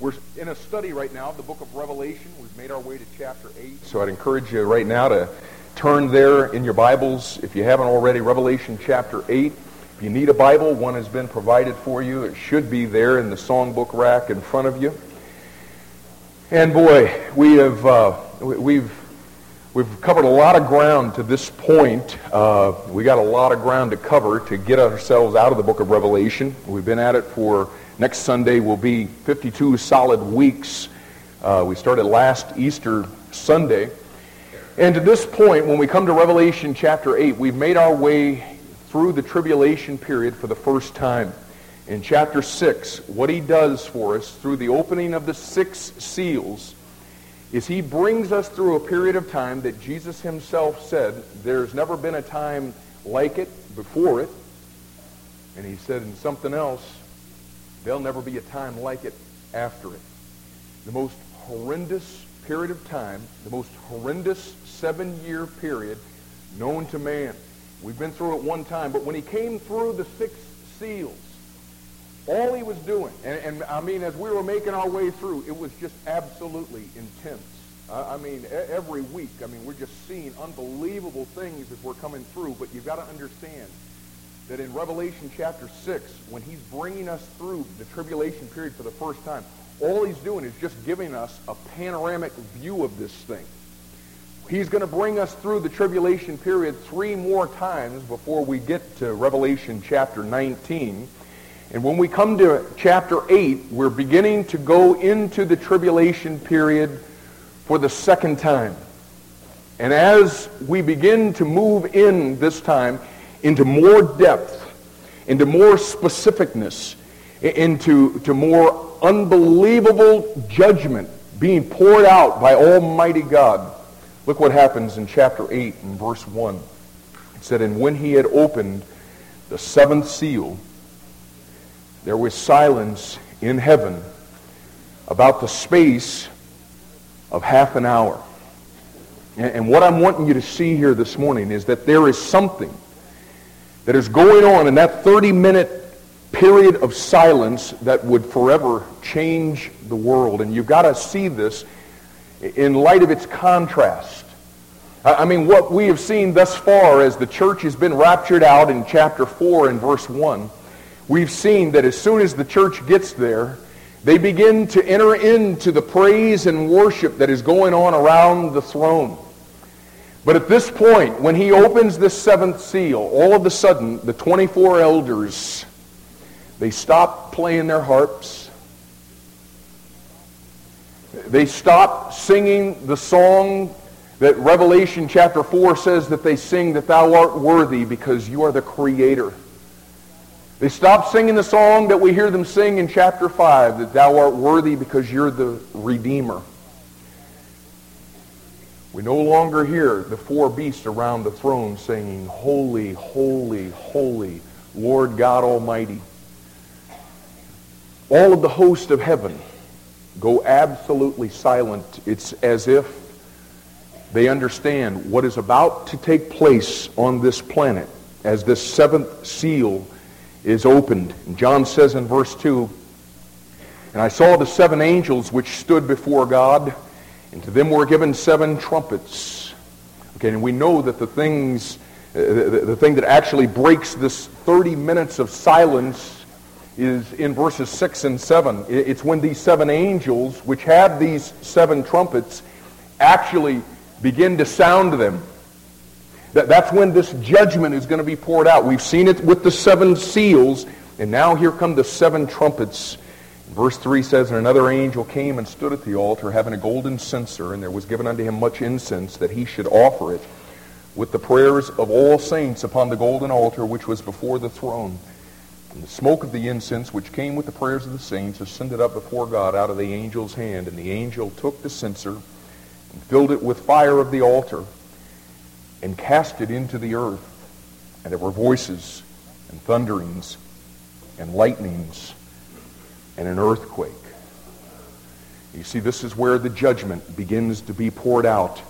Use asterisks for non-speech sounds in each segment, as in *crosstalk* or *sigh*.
We're in a study right now of the book of Revelation. We've made our way to chapter 8. So I'd encourage you right now to turn there in your Bibles, if you haven't already, Revelation chapter 8. If you need a Bible, one has been provided for you. It should be there in the songbook rack in front of you. And boy, we have uh, we've we've covered a lot of ground to this point. Uh, we got a lot of ground to cover to get ourselves out of the book of Revelation. We've been at it for Next Sunday will be 52 solid weeks. Uh, we started last Easter Sunday. And to this point, when we come to Revelation chapter 8, we've made our way through the tribulation period for the first time. In chapter 6, what he does for us through the opening of the six seals is he brings us through a period of time that Jesus himself said there's never been a time like it before it. And he said in something else, There'll never be a time like it after it. The most horrendous period of time, the most horrendous seven-year period known to man. We've been through it one time, but when he came through the six seals, all he was doing, and, and I mean, as we were making our way through, it was just absolutely intense. I mean, every week, I mean, we're just seeing unbelievable things as we're coming through, but you've got to understand that in Revelation chapter 6, when he's bringing us through the tribulation period for the first time, all he's doing is just giving us a panoramic view of this thing. He's going to bring us through the tribulation period three more times before we get to Revelation chapter 19. And when we come to chapter 8, we're beginning to go into the tribulation period for the second time. And as we begin to move in this time, into more depth, into more specificness, into to more unbelievable judgment being poured out by Almighty God. Look what happens in chapter 8 and verse 1. It said, And when he had opened the seventh seal, there was silence in heaven about the space of half an hour. And what I'm wanting you to see here this morning is that there is something that is going on in that 30-minute period of silence that would forever change the world. And you've got to see this in light of its contrast. I mean, what we have seen thus far as the church has been raptured out in chapter 4 and verse 1, we've seen that as soon as the church gets there, they begin to enter into the praise and worship that is going on around the throne. But at this point, when he opens this seventh seal, all of a sudden, the 24 elders, they stop playing their harps. They stop singing the song that Revelation chapter 4 says that they sing that thou art worthy because you are the creator. They stop singing the song that we hear them sing in chapter 5 that thou art worthy because you're the redeemer. We no longer hear the four beasts around the throne singing, Holy, holy, holy, Lord God Almighty. All of the host of heaven go absolutely silent. It's as if they understand what is about to take place on this planet as this seventh seal is opened. John says in verse 2, And I saw the seven angels which stood before God, and to them were given seven trumpets. Okay, and we know that the things, uh, the, the thing that actually breaks this 30 minutes of silence is in verses 6 and 7. It's when these seven angels, which have these seven trumpets, actually begin to sound them. That, that's when this judgment is going to be poured out. We've seen it with the seven seals, and now here come the seven trumpets. Verse 3 says, And another angel came and stood at the altar, having a golden censer, and there was given unto him much incense, that he should offer it with the prayers of all saints upon the golden altar which was before the throne. And the smoke of the incense, which came with the prayers of the saints, ascended up before God out of the angel's hand. And the angel took the censer and filled it with fire of the altar and cast it into the earth. And there were voices and thunderings and lightnings and an earthquake. You see, this is where the judgment begins to be poured out.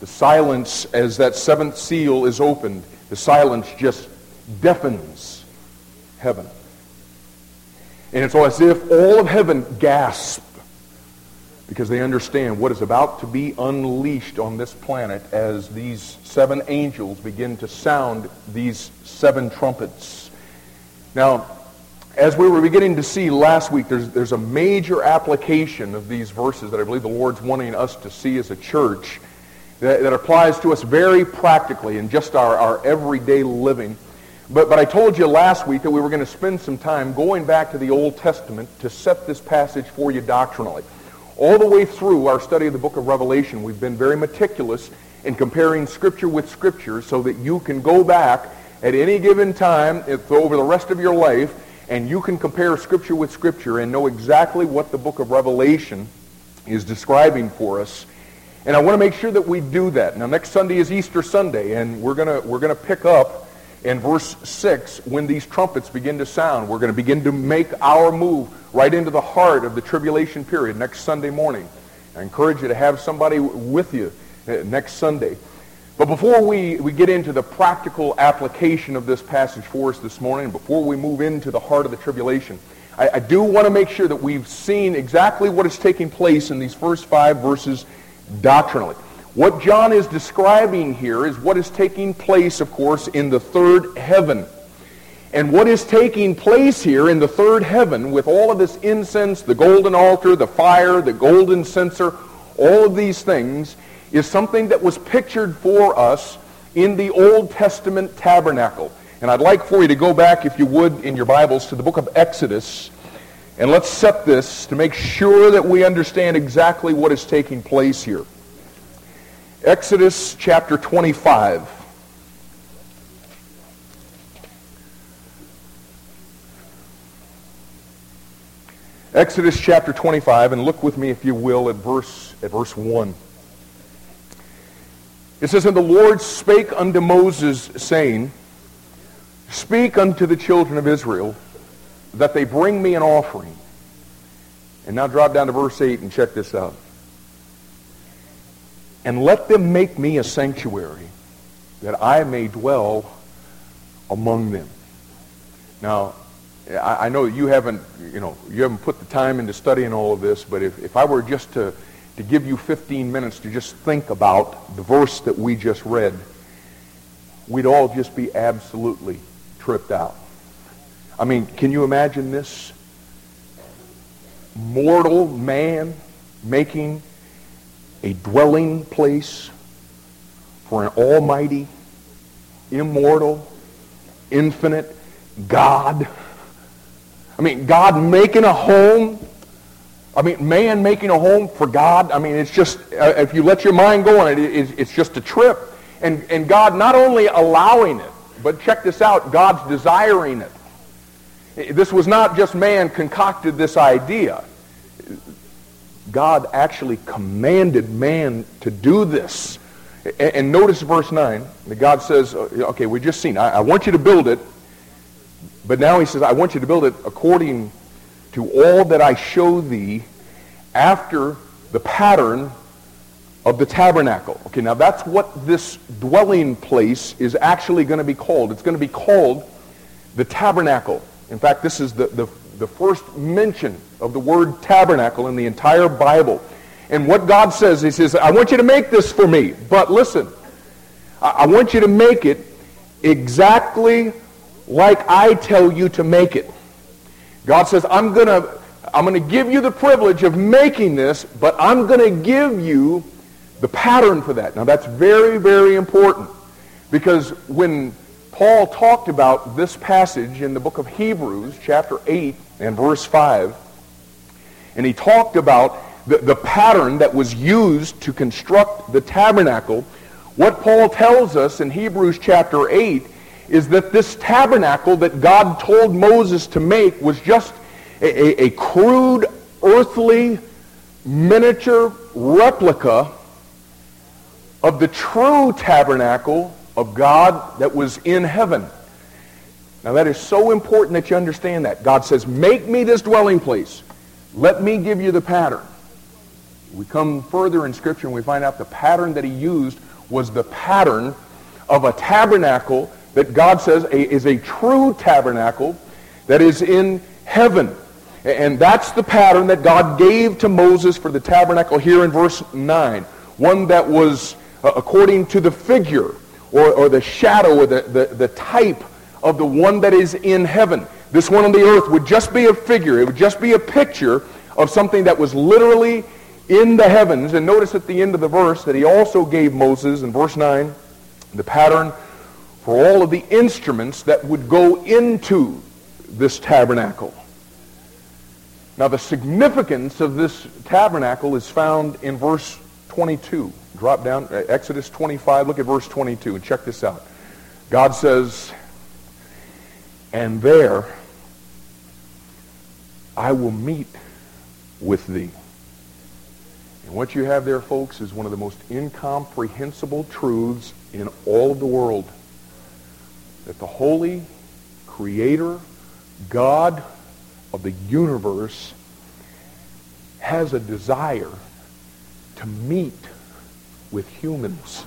The silence, as that seventh seal is opened, the silence just deafens heaven. And it's as if all of heaven gasps because they understand what is about to be unleashed on this planet as these seven angels begin to sound these seven trumpets. Now, as we were beginning to see last week, there's, there's a major application of these verses that I believe the Lord's wanting us to see as a church that, that applies to us very practically in just our, our everyday living. But, but I told you last week that we were going to spend some time going back to the Old Testament to set this passage for you doctrinally. All the way through our study of the book of Revelation, we've been very meticulous in comparing Scripture with Scripture so that you can go back at any given time over the rest of your life and you can compare Scripture with Scripture and know exactly what the book of Revelation is describing for us. And I want to make sure that we do that. Now, next Sunday is Easter Sunday, and we're going to, we're going to pick up in verse 6 when these trumpets begin to sound. We're going to begin to make our move right into the heart of the tribulation period next Sunday morning. I encourage you to have somebody with you uh, next Sunday. But before we, we get into the practical application of this passage for us this morning, before we move into the heart of the tribulation, I, I do want to make sure that we've seen exactly what is taking place in these first five verses doctrinally. What John is describing here is what is taking place, of course, in the third heaven. And what is taking place here in the third heaven with all of this incense, the golden altar, the fire, the golden censer, all of these things is something that was pictured for us in the Old Testament tabernacle. And I'd like for you to go back, if you would, in your Bibles to the book of Exodus. And let's set this to make sure that we understand exactly what is taking place here. Exodus chapter 25. Exodus chapter 25, and look with me, if you will, at verse, at verse 1. It says, And the Lord spake unto Moses, saying, Speak unto the children of Israel, that they bring me an offering. And now drop down to verse 8 and check this out. And let them make me a sanctuary, that I may dwell among them. Now, I, know you haven't, you know, you haven't put the time into studying all of this, but if, if I were just to to give you 15 minutes to just think about the verse that we just read, we'd all just be absolutely tripped out. I mean, can you imagine this? Mortal man making a dwelling place for an almighty, immortal, infinite God. I mean, God making a home I mean, man making a home for God, I mean, it's just, uh, if you let your mind go on it, it it's just a trip. And, and God not only allowing it, but check this out, God's desiring it. This was not just man concocted this idea. God actually commanded man to do this. And, notice verse 9. God says, uh, okay, we've just seen, I, I want you to build it. But now he says, I want you to build it according to all that I show thee after the pattern of the tabernacle. Okay, now that's what this dwelling place is actually going to be called. It's going to be called the tabernacle. In fact, this is the, the, the first mention of the word tabernacle in the entire Bible. And what God says, he says, I want you to make this for me. But listen, I, I want you to make it exactly like I tell you to make it. God says, I'm going to I'm going to give you the privilege of making this, but I'm going to give you the pattern for that. Now that's very, very important because when Paul talked about this passage in the book of Hebrews, chapter 8 and verse 5, and he talked about the, the pattern that was used to construct the tabernacle, what Paul tells us in Hebrews chapter 8 is that this tabernacle that God told Moses to make was just a, a, a crude, earthly, miniature replica of the true tabernacle of God that was in heaven. Now that is so important that you understand that. God says, make me this dwelling place. Let me give you the pattern. We come further in Scripture and we find out the pattern that he used was the pattern of a tabernacle that God says is a true tabernacle that is in heaven. And that's the pattern that God gave to Moses for the tabernacle here in verse 9. One that was uh, according to the figure or, or the shadow or the, the, the type of the one that is in heaven. This one on the earth would just be a figure. It would just be a picture of something that was literally in the heavens. And notice at the end of the verse that he also gave Moses in verse 9 the pattern for all of the instruments that would go into this tabernacle. Now, the significance of this tabernacle is found in verse 22. Drop down, uh, Exodus 25, look at verse 22, and check this out. God says, And there I will meet with thee. And what you have there, folks, is one of the most incomprehensible truths in all of the world. That the holy creator, God of the universe, has a desire to meet with humans.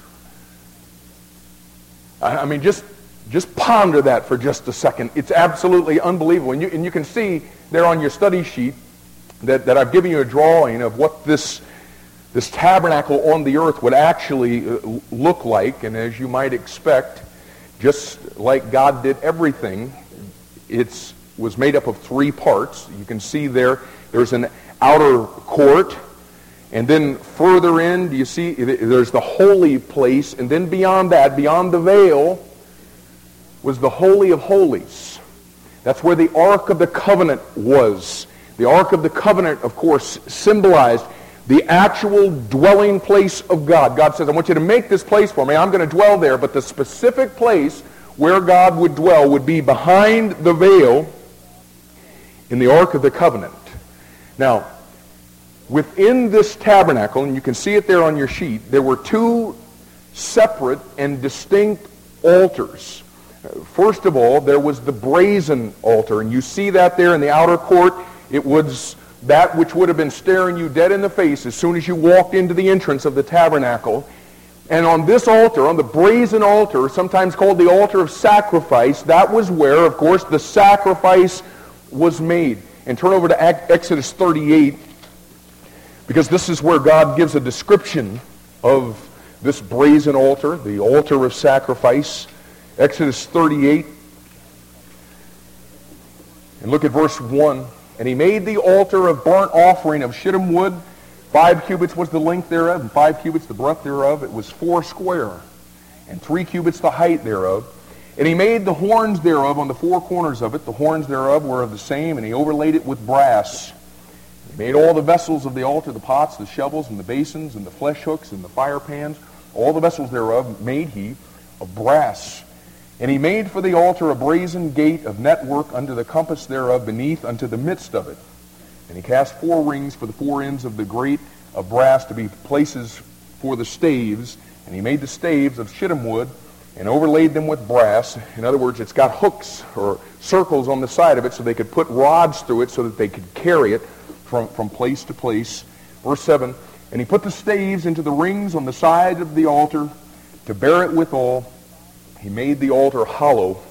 I, mean, just, just ponder that for just a second. It's absolutely unbelievable. And you, and you can see there on your study sheet that, that I've given you a drawing of what this, this tabernacle on the earth would actually uh, look like. And as you might expect, just like God did everything, it was made up of three parts. You can see there, there's an outer court. And then further in, do you see, there's the holy place. And then beyond that, beyond the veil, was the Holy of Holies. That's where the Ark of the Covenant was. The Ark of the Covenant, of course, symbolized the actual dwelling place of God. God says, I want you to make this place for me. I'm going to dwell there. But the specific place where God would dwell would be behind the veil in the Ark of the Covenant. Now, within this tabernacle, and you can see it there on your sheet, there were two separate and distinct altars. First of all, there was the brazen altar, and you see that there in the outer court. It was that which would have been staring you dead in the face as soon as you walked into the entrance of the tabernacle. And on this altar, on the brazen altar, sometimes called the altar of sacrifice, that was where, of course, the sacrifice was made. And turn over to Exodus 38, because this is where God gives a description of this brazen altar, the altar of sacrifice. Exodus 38. And look at verse 1. And he made the altar of burnt offering of shittim wood. Five cubits was the length thereof, and five cubits the breadth thereof. It was four square, and three cubits the height thereof. And he made the horns thereof on the four corners of it. The horns thereof were of the same, and he overlaid it with brass. He made all the vessels of the altar, the pots, the shovels, and the basins, and the flesh hooks, and the fire pans. All the vessels thereof made he of brass. And he made for the altar a brazen gate of network under the compass thereof beneath unto the midst of it. And he cast four rings for the four ends of the grate of brass to be places for the staves. And he made the staves of shittim wood and overlaid them with brass. In other words, it's got hooks or circles on the side of it so they could put rods through it so that they could carry it from, from place to place. Verse 7, And he put the staves into the rings on the side of the altar to bear it withal he made the altar hollow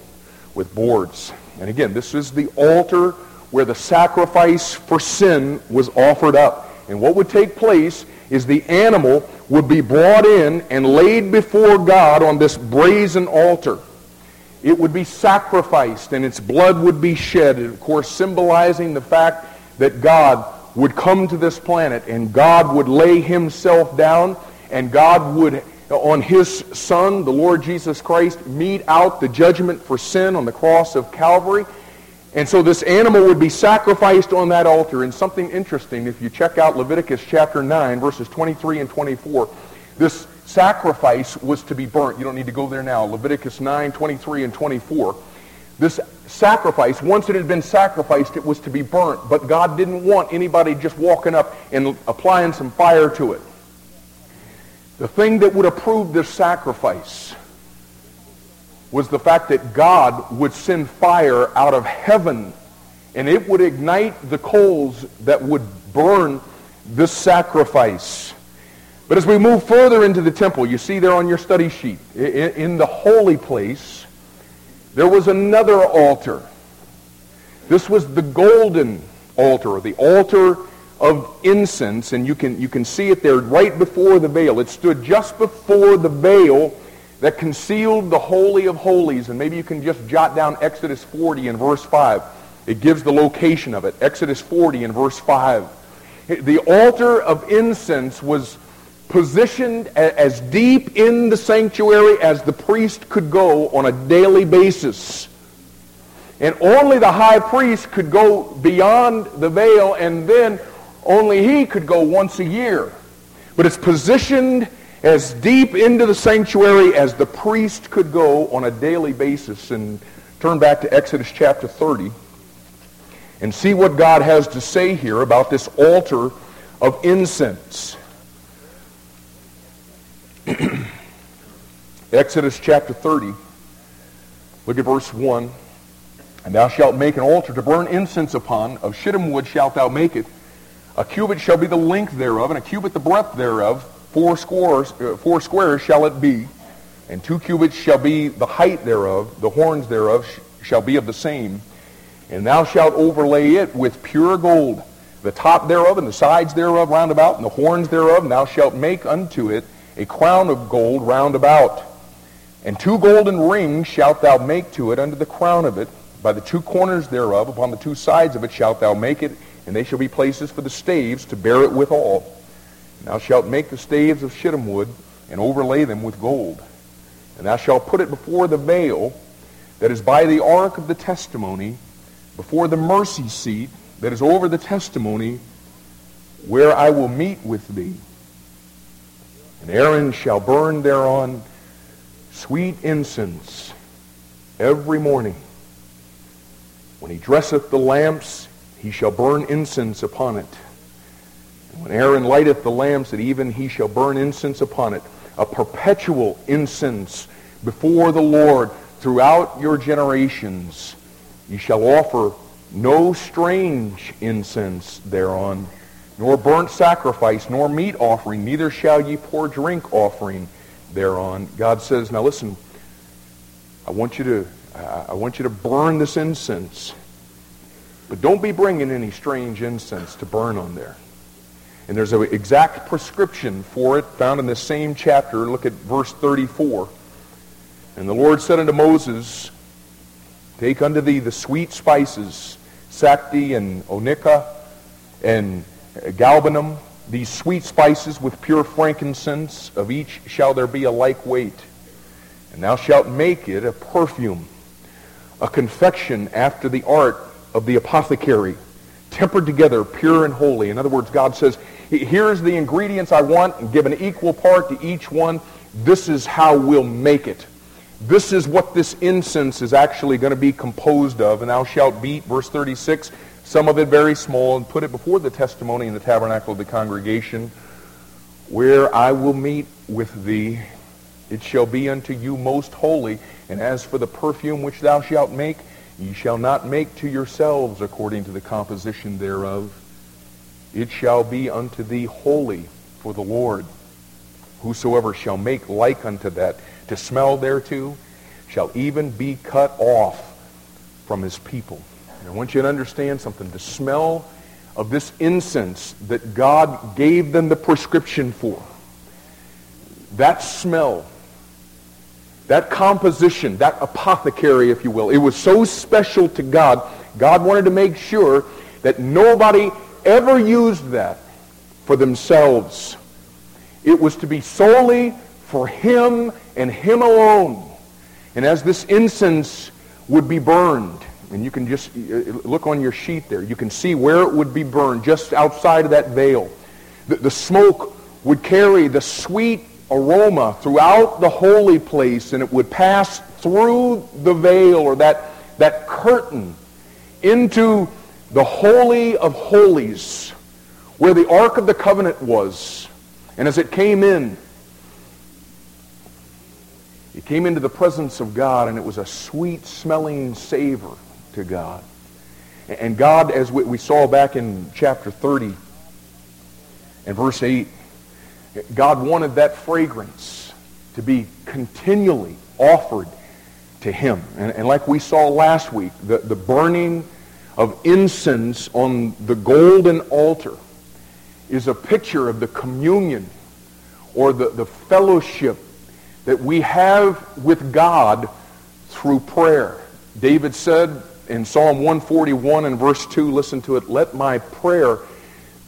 with boards. And again, this is the altar where the sacrifice for sin was offered up. And what would take place is the animal would be brought in and laid before God on this brazen altar. It would be sacrificed and its blood would be shed, of course symbolizing the fact that God would come to this planet and God would lay himself down and God would on his son, the Lord Jesus Christ, mete out the judgment for sin on the cross of Calvary. And so this animal would be sacrificed on that altar. And something interesting, if you check out Leviticus chapter 9, verses 23 and 24, this sacrifice was to be burnt. You don't need to go there now. Leviticus 9, 23 and 24. This sacrifice, once it had been sacrificed, it was to be burnt. But God didn't want anybody just walking up and applying some fire to it. The thing that would approve this sacrifice was the fact that God would send fire out of heaven and it would ignite the coals that would burn this sacrifice. But as we move further into the temple, you see there on your study sheet, in the holy place, there was another altar. This was the golden altar, the altar of incense, and you can, you can see it there right before the veil. It stood just before the veil that concealed the Holy of Holies. And maybe you can just jot down Exodus 40 and verse 5. It gives the location of it. Exodus 40 and verse 5. The altar of incense was positioned as deep in the sanctuary as the priest could go on a daily basis. And only the high priest could go beyond the veil, and then only he could go once a year. But it's positioned as deep into the sanctuary as the priest could go on a daily basis. And turn back to Exodus chapter 30 and see what God has to say here about this altar of incense. *clears throat* Exodus chapter 30. Look at verse 1. And thou shalt make an altar to burn incense upon. Of shittim wood shalt thou make it. A cubit shall be the length thereof, and a cubit the breadth thereof. Four squares, uh, four squares shall it be. And two cubits shall be the height thereof. The horns thereof sh- shall be of the same. And thou shalt overlay it with pure gold. The top thereof and the sides thereof round about, and the horns thereof, and thou shalt make unto it a crown of gold round about. And two golden rings shalt thou make to it under the crown of it, by the two corners thereof, upon the two sides of it shalt thou make it, and they shall be places for the staves to bear it withal. And thou shalt make the staves of shittim wood, and overlay them with gold. And thou shalt put it before the veil that is by the ark of the testimony, before the mercy seat that is over the testimony, where I will meet with thee. And Aaron shall burn thereon sweet incense every morning. When he dresseth the lamps, he shall burn incense upon it. And when Aaron lighteth the lamps at even, he shall burn incense upon it. A perpetual incense before the Lord throughout your generations. Ye shall offer no strange incense thereon, nor burnt sacrifice, nor meat offering, neither shall ye pour drink offering thereon. God says, now listen, I want you to I want you to burn this incense. But don't be bringing any strange incense to burn on there. And there's an exact prescription for it found in the same chapter. Look at verse 34. And the Lord said unto Moses, Take unto thee the sweet spices, stacte and onycha and galbanum, these sweet spices with pure frankincense. Of each shall there be a like weight. And thou shalt make it a perfume a confection after the art of the apothecary, tempered together, pure and holy. In other words, God says, here's the ingredients I want, and give an equal part to each one. This is how we'll make it. This is what this incense is actually going to be composed of. And thou shalt beat, verse 36, some of it very small, and put it before the testimony in the tabernacle of the congregation, where I will meet with thee. It shall be unto you most holy. And as for the perfume which thou shalt make, ye shall not make to yourselves according to the composition thereof. It shall be unto thee holy for the Lord. Whosoever shall make like unto that to smell thereto shall even be cut off from his people. And I want you to understand something. The smell of this incense that God gave them the prescription for, that smell that composition, that apothecary, if you will, it was so special to God. God wanted to make sure that nobody ever used that for themselves. It was to be solely for him and him alone. And as this incense would be burned, and you can just uh, look on your sheet there, you can see where it would be burned just outside of that veil. The, the smoke would carry the sweet aroma throughout the holy place and it would pass through the veil or that, that curtain into the Holy of Holies where the Ark of the Covenant was. And as it came in, it came into the presence of God and it was a sweet smelling savor to God. And God, as we saw back in chapter 30 and verse 8, God wanted that fragrance to be continually offered to him. And, and like we saw last week, the, the burning of incense on the golden altar is a picture of the communion or the, the fellowship that we have with God through prayer. David said in Psalm 141 and verse 2, listen to it, let my prayer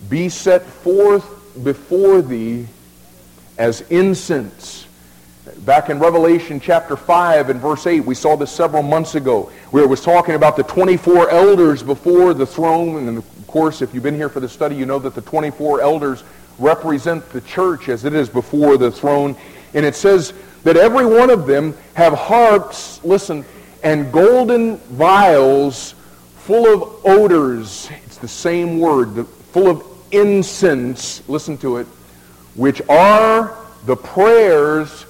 be set forth before thee as incense. Back in Revelation chapter 5 and verse 8, we saw this several months ago, where it was talking about the 24 elders before the throne. And of course, if you've been here for the study, you know that the 24 elders represent the church as it is before the throne. And it says that every one of them have harps, listen, and golden vials full of odors. It's the same word, full of incense, listen to it, which are the prayers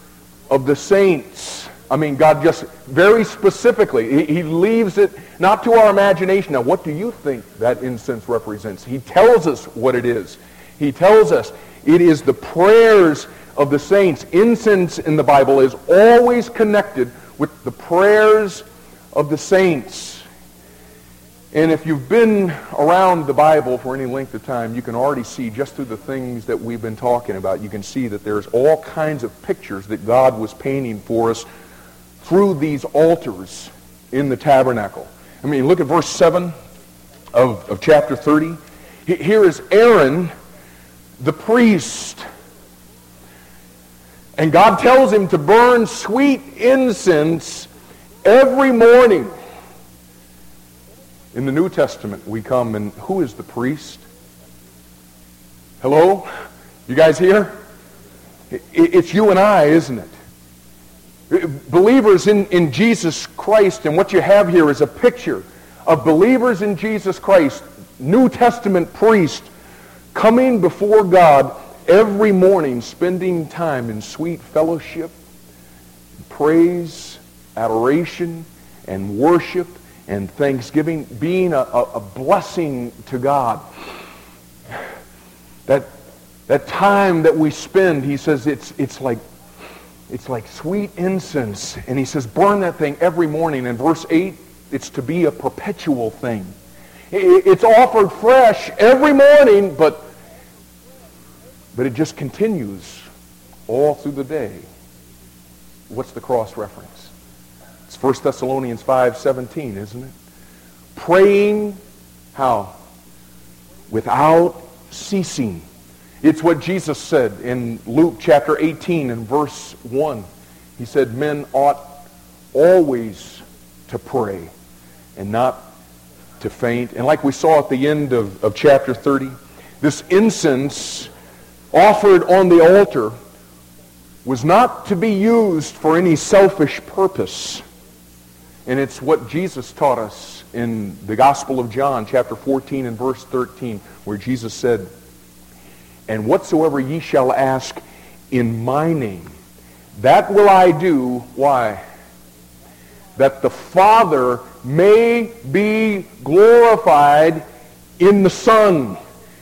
of the saints. I mean, God just very specifically, he, he, leaves it not to our imagination. Now, what do you think that incense represents? He tells us what it is. He tells us it is the prayers of the saints. Incense in the Bible is always connected with the prayers of the saints. And if you've been around the Bible for any length of time, you can already see just through the things that we've been talking about, you can see that there's all kinds of pictures that God was painting for us through these altars in the tabernacle. I mean, look at verse 7 of, of chapter 30. Here is Aaron, the priest. And God tells him to burn sweet incense every morning. In the New Testament, we come and who is the priest? Hello? You guys here? It's you and I, isn't it? Believers in, in Jesus Christ, and what you have here is a picture of believers in Jesus Christ, New Testament priest, coming before God every morning, spending time in sweet fellowship, praise, adoration, and worship and thanksgiving, being a, a, blessing to God. That, that time that we spend, he says, it's, it's, like, it's like sweet incense. And he says, burn that thing every morning. In verse 8, it's to be a perpetual thing. It's offered fresh every morning, but, but it just continues all through the day. What's the cross reference? It's 1 Thessalonians 5:17, isn't it? Praying how? Without ceasing. It's what Jesus said in Luke chapter 18 and verse 1. He said, Men ought always to pray and not to faint. And like we saw at the end of, of chapter 30, this incense offered on the altar was not to be used for any selfish purpose. And it's what Jesus taught us in the Gospel of John, chapter 14 and verse 13, where Jesus said, And whatsoever ye shall ask in my name, that will I do. Why? That the Father may be glorified in the Son.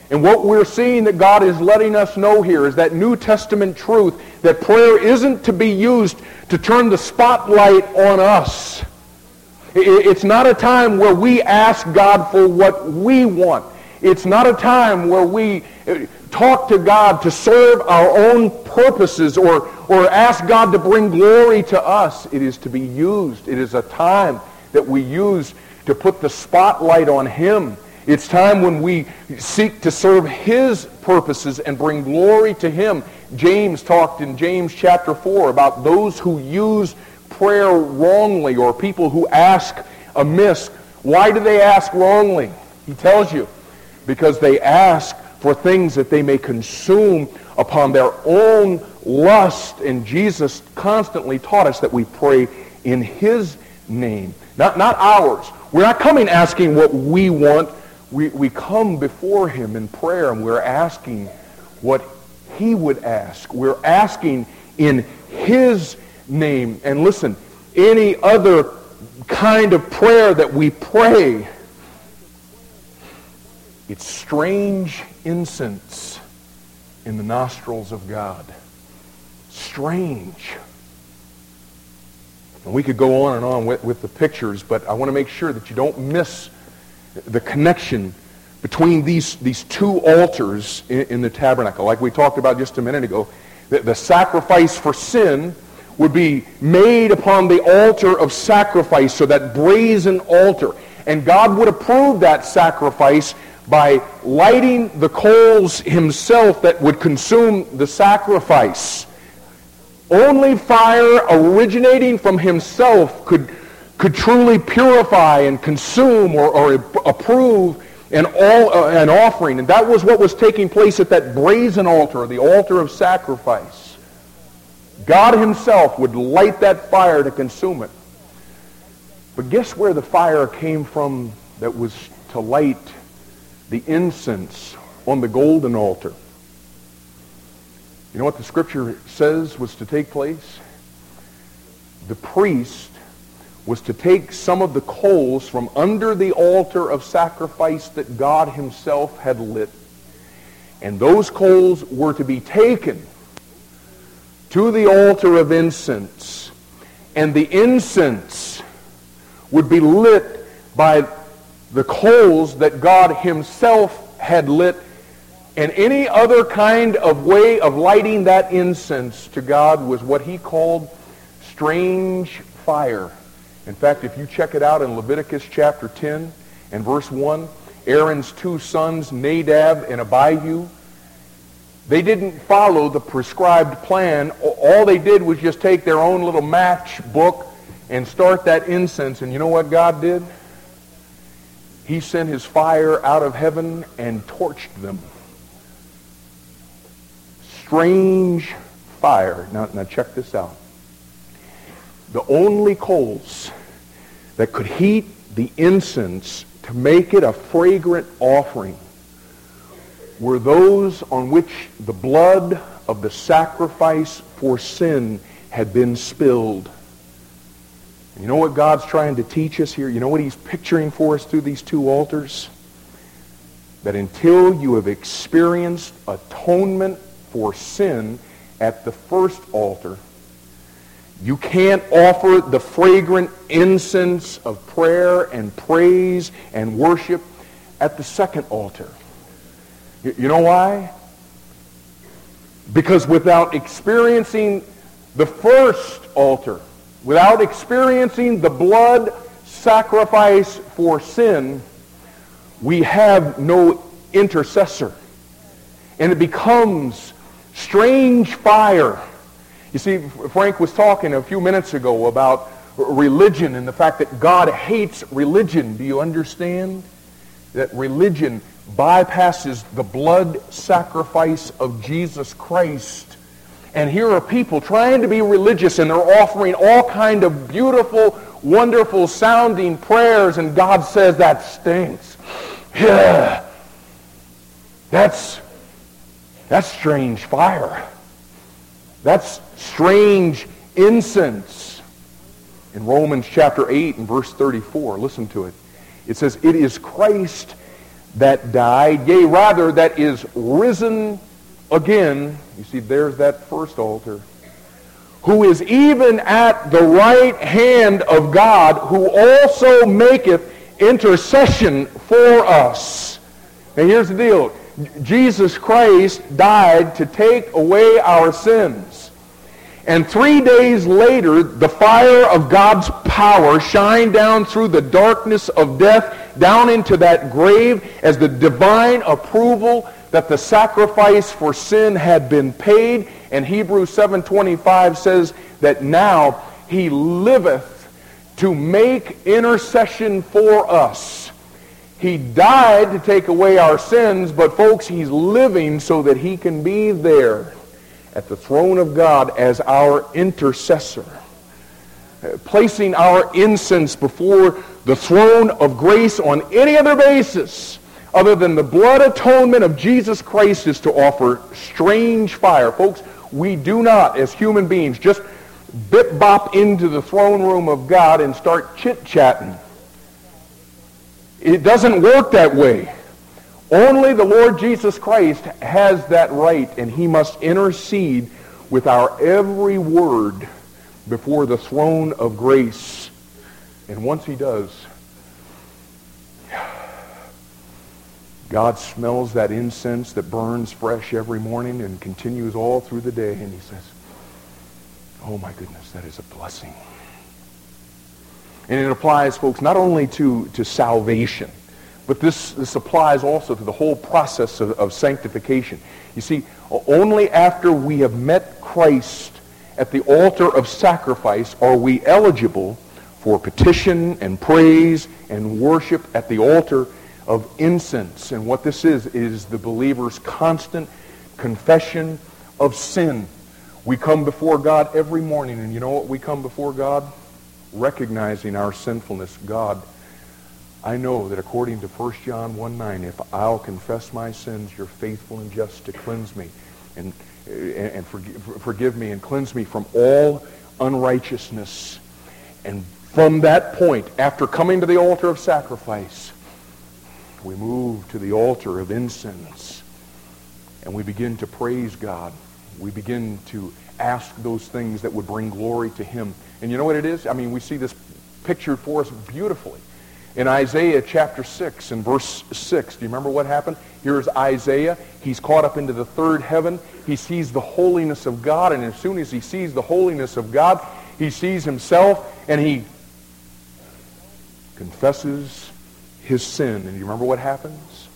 And what we're seeing that God is letting us know here is that New Testament truth that prayer isn't to be used to turn the spotlight on us it's not a time where we ask God for what we want. It's not a time where we uh, talk to God to serve our own purposes or, or ask God to bring glory to us. It is to be used. It is a time that we use to put the spotlight on him. It's time when we seek to serve his purposes and bring glory to him. James talked in James chapter 4 about those who use prayer wrongly or people who ask amiss. Why do they ask wrongly? He tells you. Because they ask for things that they may consume upon their own lust. And Jesus constantly taught us that we pray in his name, not, not ours. We're not coming asking what we want. We, we come before him in prayer and we're asking what he would ask. We're asking in his name. And listen, any other kind of prayer that we pray, it's strange incense in the nostrils of God. Strange. And we could go on and on with, with the pictures, but I want to make sure that you don't miss the connection between these, these two altars in, in the tabernacle. Like we talked about just a minute ago, the, the sacrifice for sin would be made upon the altar of sacrifice, so that brazen altar. And God would approve that sacrifice by lighting the coals himself that would consume the sacrifice. Only fire originating from himself could, could truly purify and consume or, or approve an, all, uh, an offering. And that was what was taking place at that brazen altar, the altar of sacrifice. God himself would light that fire to consume it. But guess where the fire came from that was to light the incense on the golden altar? You know what the scripture says was to take place? The priest was to take some of the coals from under the altar of sacrifice that God himself had lit. And those coals were to be taken to the altar of incense. And the incense would be lit by the coals that God himself had lit and any other kind of way of lighting that incense to God was what he called strange fire. In fact, if you check it out in Leviticus chapter 10 and verse 1, Aaron's two sons, Nadab and Abihu, they didn't follow the prescribed plan. All they did was just take their own little match book and start that incense. And you know what God did? He sent his fire out of heaven and torched them. Strange fire. Now, now check this out. The only coals that could heat the incense to make it a fragrant offering were those on which the blood of the sacrifice for sin had been spilled. And you know what God's trying to teach us here? You know what he's picturing for us through these two altars? That until you have experienced atonement for sin at the first altar, you can't offer the fragrant incense of prayer and praise and worship at the second altar. You know why? Because without experiencing the first altar, without experiencing the blood sacrifice for sin, we have no intercessor. And it becomes strange fire you see, Frank was talking a few minutes ago about religion and the fact that God hates religion. Do you understand? That religion bypasses the blood sacrifice of Jesus Christ. And here are people trying to be religious and they're offering all kind of beautiful, wonderful sounding prayers and God says that stinks. Yeah. That's, that's strange fire. That's strange incense. In Romans chapter 8 and verse 34, listen to it. It says, It is Christ that died, yea, rather, that is risen again. You see, there's that first altar. Who is even at the right hand of God, who also maketh intercession for us. And here's the deal. Jesus Christ died to take away our sins. And three days later, the fire of God's power shined down through the darkness of death, down into that grave as the divine approval that the sacrifice for sin had been paid. And Hebrews 7.25 says that now he liveth to make intercession for us. He died to take away our sins, but folks, he's living so that he can be there at the throne of God as our intercessor, uh, placing our incense before the throne of grace on any other basis other than the blood atonement of Jesus Christ is to offer strange fire. Folks, we do not, as human beings, just bip bop into the throne room of God and start chit-chatting. It doesn't work that way. Only the Lord Jesus Christ has that right, and he must intercede with our every word before the throne of grace. And once he does, God smells that incense that burns fresh every morning and continues all through the day, and he says, oh my goodness, that is a blessing. And it applies, folks, not only to, to salvation, but this, this applies also to the whole process of, of sanctification. You see, only after we have met Christ at the altar of sacrifice are we eligible for petition and praise and worship at the altar of incense. And what this is, is the believer's constant confession of sin. We come before God every morning, and you know what we come before God? Recognizing our sinfulness. God, I know that according to 1 John 1 9, if I'll confess my sins, you're faithful and just to cleanse me and, and forgive, forgive me and cleanse me from all unrighteousness. And from that point, after coming to the altar of sacrifice, we move to the altar of incense and we begin to praise God. We begin to ask those things that would bring glory to him. And you know what it is? I mean, we see this pictured for us beautifully. In Isaiah chapter 6 and verse 6, do you remember what happened? Here's Isaiah. He's caught up into the third heaven. He sees the holiness of God, and as soon as he sees the holiness of God, he sees himself, and he confesses his sin. And you remember what happens?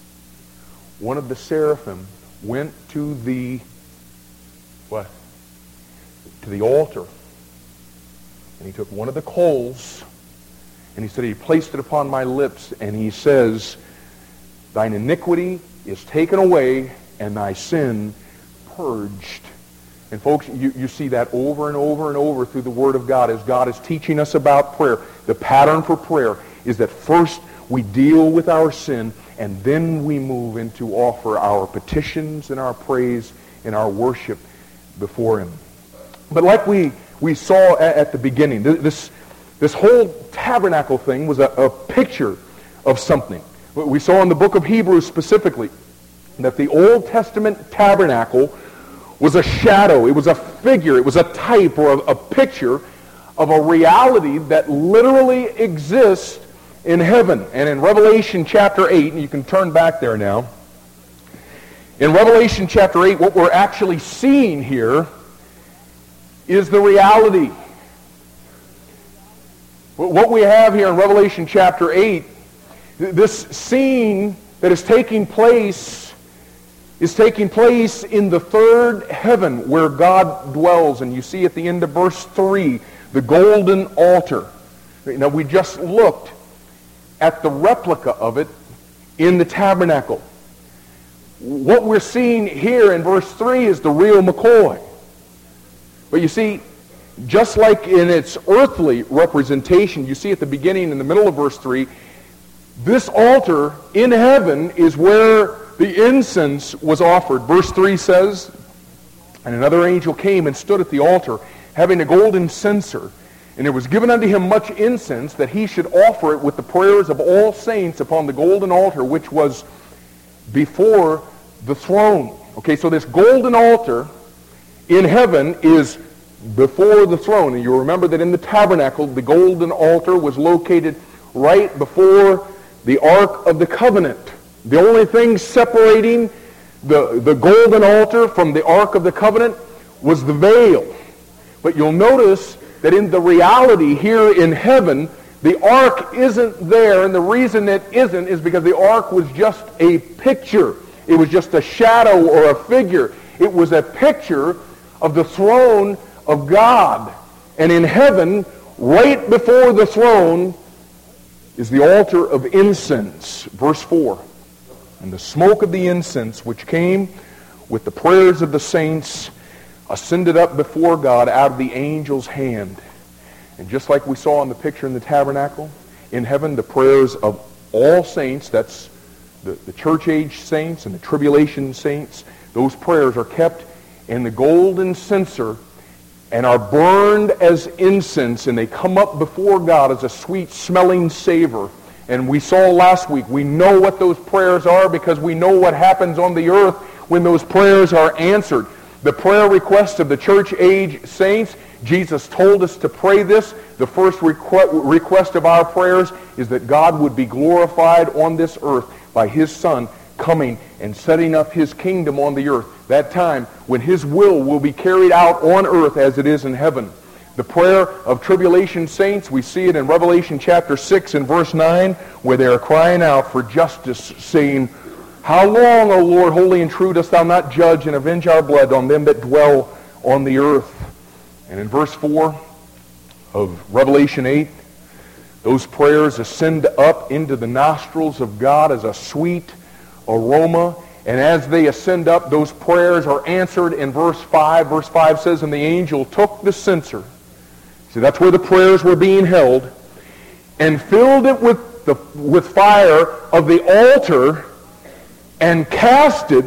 One of the seraphim went to the what? To the altar. And he took one of the coals and he said, he placed it upon my lips and he says, thine iniquity is taken away and thy sin purged. And folks, you, you see that over and over and over through the Word of God as God is teaching us about prayer. The pattern for prayer is that first we deal with our sin, and then we move into offer our petitions and our praise and our worship before him. But like we, we saw at, at the beginning, this, this whole tabernacle thing was a, a picture of something. We saw in the book of Hebrews specifically that the Old Testament tabernacle was a shadow, it was a figure, it was a type or a, a picture of a reality that literally exists in heaven. And in Revelation chapter 8, and you can turn back there now, in Revelation chapter 8, what we're actually seeing here is the reality. What we have here in Revelation chapter 8, this scene that is taking place is taking place in the third heaven where God dwells. And you see at the end of verse 3, the golden altar. Now we just looked at the replica of it in the tabernacle. What we're seeing here in verse 3 is the real McCoy. But you see, just like in its earthly representation, you see at the beginning in the middle of verse 3, this altar in heaven is where the incense was offered. Verse 3 says, And another angel came and stood at the altar, having a golden censer and it was given unto him much incense that he should offer it with the prayers of all saints upon the golden altar which was before the throne. Okay, so this golden altar in heaven is before the throne. And you remember that in the tabernacle, the golden altar was located right before the Ark of the Covenant. The only thing separating the, the golden altar from the Ark of the Covenant was the veil. But you'll notice that in the reality here in heaven, the ark isn't there, and the reason it isn't is because the ark was just a picture. It was just a shadow or a figure. It was a picture of the throne of God. And in heaven, right before the throne, is the altar of incense. Verse 4. And the smoke of the incense which came with the prayers of the saints ascended up before God out of the angel's hand. And just like we saw in the picture in the tabernacle, in heaven, the prayers of all saints, that's the, the church age saints and the tribulation saints, those prayers are kept in the golden censer and are burned as incense, and they come up before God as a sweet smelling savor. And we saw last week, we know what those prayers are because we know what happens on the earth when those prayers are answered. The prayer requests of the church age saints, Jesus told us to pray this. The first request of our prayers is that God would be glorified on this earth by his Son, coming and setting up his kingdom on the earth. That time when his will will be carried out on earth as it is in heaven. The prayer of tribulation saints, we see it in Revelation chapter 6 and verse 9, where they are crying out for justice, saying, How long, O Lord, holy and true, dost thou not judge and avenge our blood on them that dwell on the earth? And in verse 4 of Revelation 8, those prayers ascend up into the nostrils of God as a sweet aroma. And as they ascend up, those prayers are answered in verse 5. Verse 5 says, And the angel took the censer. See, that's where the prayers were being held. And filled it with, the, with fire of the altar and cast it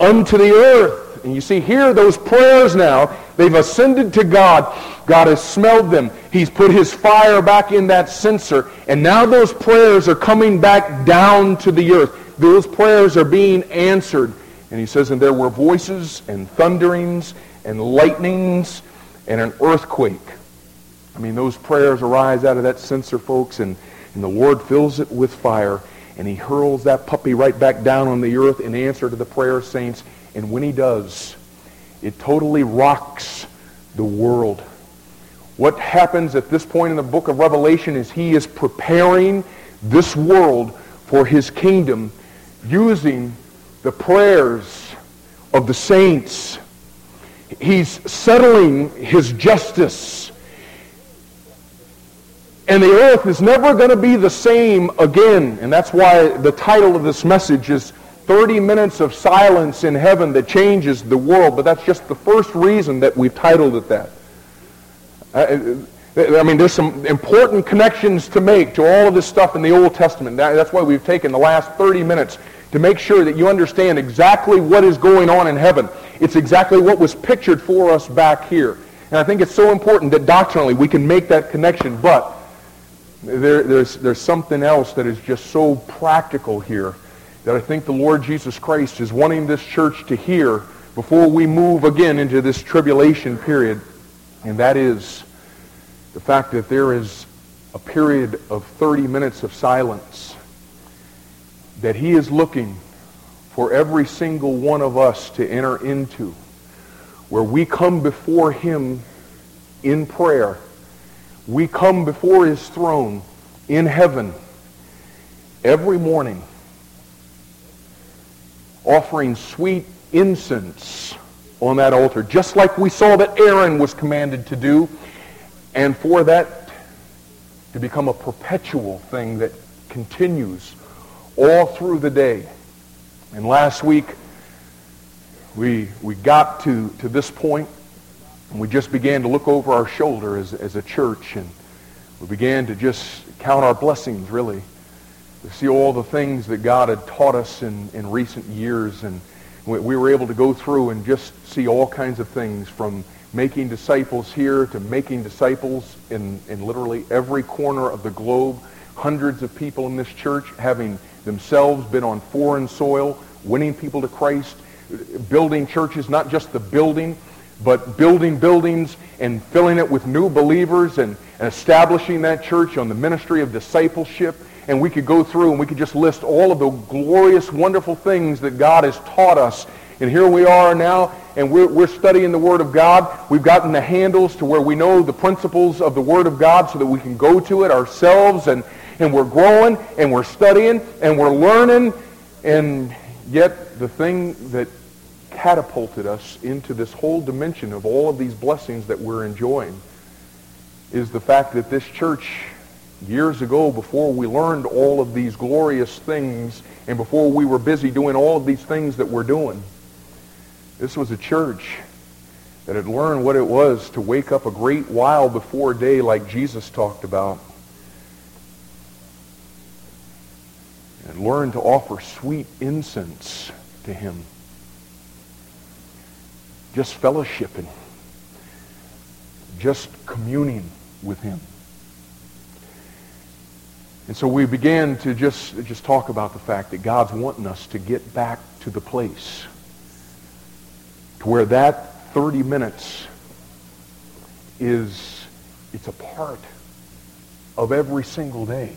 unto the earth. And you see here those prayers now, they've ascended to God. God has smelled them. He's put his fire back in that censer. And now those prayers are coming back down to the earth. Those prayers are being answered. And he says, and there were voices and thunderings and lightnings and an earthquake. I mean, those prayers arise out of that censer, folks, and, and the Lord fills it with fire, and he hurls that puppy right back down on the earth in answer to the prayer saints. And when he does, it totally rocks the world. What happens at this point in the book of Revelation is he is preparing this world for his kingdom using the prayers of the saints. He's settling his justice. And the earth is never going to be the same again. And that's why the title of this message is 30 Minutes of Silence in Heaven that Changes the World. But that's just the first reason that we've titled it that. Uh, uh, I mean, there's some important connections to make to all of this stuff in the Old Testament. That's why we've taken the last 30 minutes to make sure that you understand exactly what is going on in heaven. It's exactly what was pictured for us back here. And I think it's so important that doctrinally we can make that connection. But there, there's, there's something else that is just so practical here that I think the Lord Jesus Christ is wanting this church to hear before we move again into this tribulation period. And that is the fact that there is a period of 30 minutes of silence that he is looking for every single one of us to enter into where we come before him in prayer. We come before his throne in heaven every morning offering sweet incense on that altar, just like we saw that Aaron was commanded to do, and for that to become a perpetual thing that continues all through the day. And last week, we, we got to, to this point, and we just began to look over our shoulder as, as a church, and we began to just count our blessings, really, to see all the things that God had taught us in, in recent years, and we were able to go through and just see all kinds of things from making disciples here to making disciples in, in literally every corner of the globe. Hundreds of people in this church having themselves been on foreign soil, winning people to Christ, building churches, not just the building, but building buildings and filling it with new believers and, and establishing that church on the ministry of discipleship and we could go through and we could just list all of the glorious, wonderful things that God has taught us. And here we are now, and we're, we're studying the Word of God. We've gotten the handles to where we know the principles of the Word of God so that we can go to it ourselves. And, and we're growing, and we're studying, and we're learning. And yet the thing that catapulted us into this whole dimension of all of these blessings that we're enjoying is the fact that this church years ago before we learned all of these glorious things and before we were busy doing all of these things that we're doing. This was a church that had learned what it was to wake up a great while before day like Jesus talked about and learn to offer sweet incense to him. Just fellowshipping. Just communing with him. And so we began to just, just talk about the fact that God's wanting us to get back to the place to where that 30 minutes is, it's a part of every single day.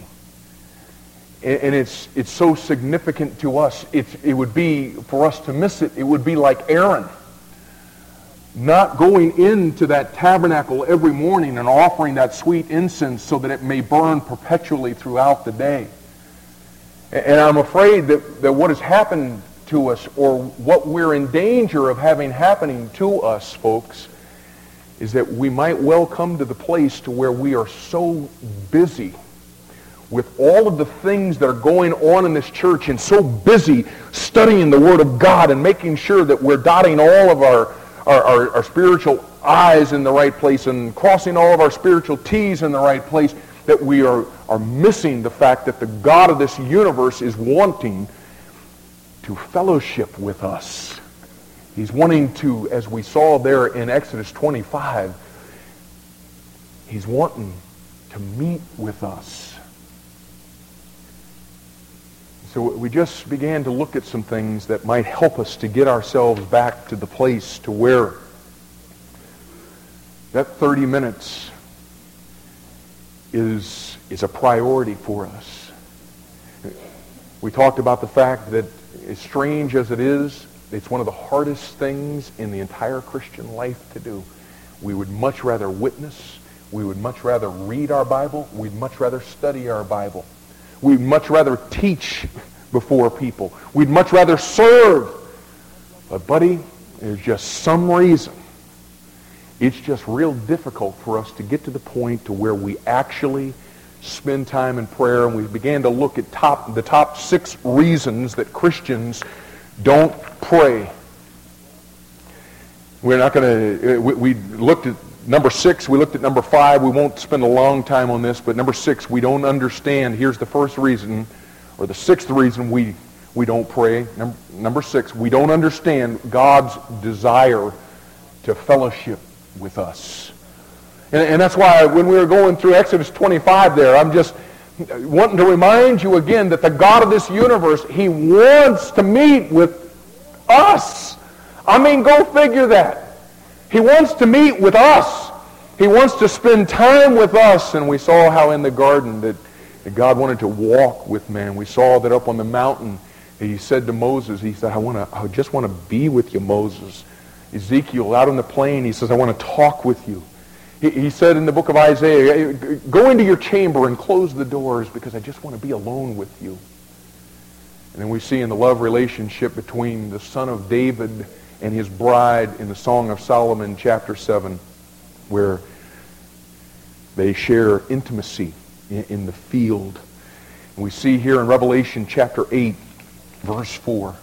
and it's, it's so significant to us. It's, it would be, for us to miss it, it would be like Aaron not going into that tabernacle every morning and offering that sweet incense so that it may burn perpetually throughout the day. And I'm afraid that, that what has happened to us, or what we're in danger of having happening to us, folks, is that we might well come to the place to where we are so busy with all of the things that are going on in this church and so busy studying the Word of God and making sure that we're dotting all of our, our, our, our spiritual I's in the right place and crossing all of our spiritual T's in the right place that we are, are missing the fact that the God of this universe is wanting to fellowship with us. He's wanting to, as we saw there in Exodus 25, he's wanting to meet with us. So we just began to look at some things that might help us to get ourselves back to the place to where that 30 minutes is, is a priority for us. We talked about the fact that as strange as it is, it's one of the hardest things in the entire Christian life to do. We would much rather witness. We would much rather read our Bible. We'd much rather study our Bible. We'd much rather teach before people. We'd much rather serve. But, buddy, there's just some reason. It's just real difficult for us to get to the point to where we actually spend time in prayer. And we began to look at top, the top six reasons that Christians don't pray. We're not going to, uh, we, we looked at number six, we looked at number five. We won't spend a long time on this, but number six, we don't understand. Here's the first reason, or the sixth reason we, we don't pray. Number, number six, we don't understand God's desire to fellowship with us. And, and that's why when we were going through Exodus 25 there, I'm just wanting to remind you again that the God of this universe, he wants to meet with us. I mean, go figure that. He wants to meet with us. He wants to spend time with us. And we saw how in the garden that, that God wanted to walk with man. We saw that up on the mountain, he said to Moses, he said, I, want to, I just want to be with you, Moses. Ezekiel, out on the plain, he says, I want to talk with you. He, he said in the book of Isaiah, go into your chamber and close the doors because I just want to be alone with you. And then we see in the love relationship between the son of David and his bride in the Song of Solomon, chapter 7, where they share intimacy in, the field. And we see here in Revelation chapter 8, verse 4,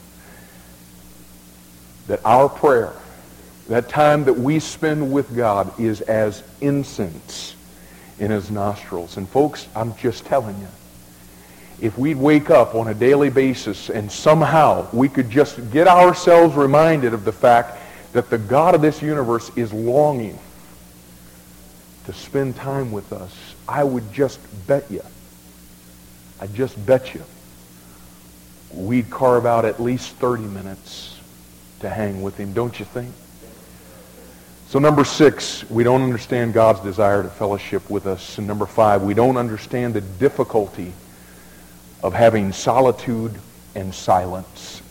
that our prayer, that time that we spend with God, is as incense in his nostrils. And folks, I'm just telling you, if we'd wake up on a daily basis and somehow we could just get ourselves reminded of the fact that the God of this universe is longing to spend time with us, I would just bet you, I just bet you, we'd carve out at least 30 minutes to hang with him, don't you think? So number six, we don't understand God's desire to fellowship with us. And number five, we don't understand the difficulty of having solitude and silence.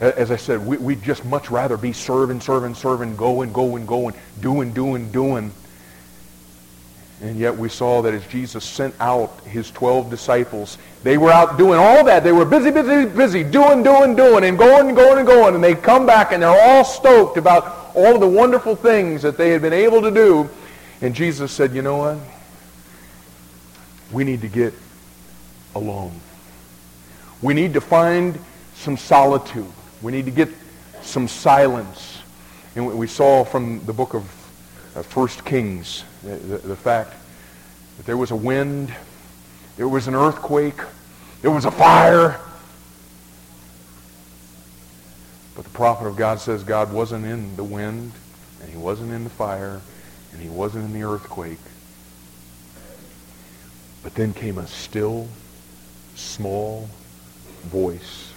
As I said, we, would just much rather be serving, serving, serving, going, going, going, doing, doing, doing. And yet we saw that as Jesus sent out his 12 disciples, they were out doing all that. They were busy, busy, busy, doing, doing, doing, and going and going and going. And they come back and they're all stoked about all the wonderful things that they had been able to do. And Jesus said, you know what? We need to get alone. We need to find some solitude. We need to get some silence. And we saw from the book of uh, First Kings the, the, the fact that there was a wind, there was an earthquake, there was a fire. But the prophet of God says God wasn't in the wind, and he wasn't in the fire, and he wasn't in the earthquake. But then came a still small voice.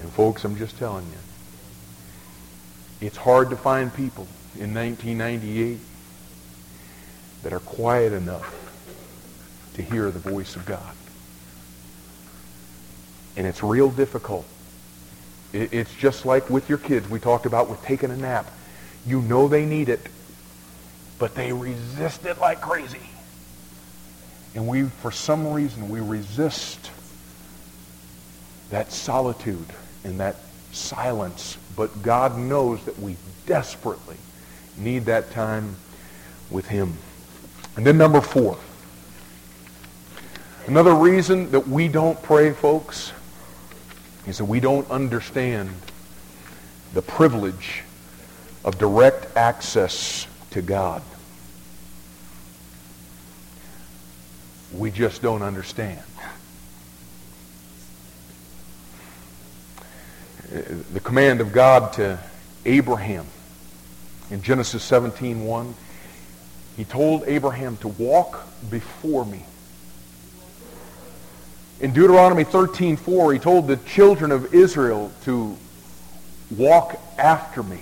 And folks, I'm just telling you, it's hard to find people in 1998 that are quiet enough to hear the voice of God. And it's real difficult. It's just like with your kids we talked about with taking a nap. You know they need it, but they resist it like crazy. And we, for some reason, we resist that solitude and that silence. But God knows that we desperately need that time with him. And then number four. Another reason that we don't pray, folks, is that we don't understand the privilege of direct access to God. We just don't understand. The command of God to Abraham in Genesis 17:1, he told Abraham to walk before me. In Deuteronomy 13:4, he told the children of Israel to walk after me.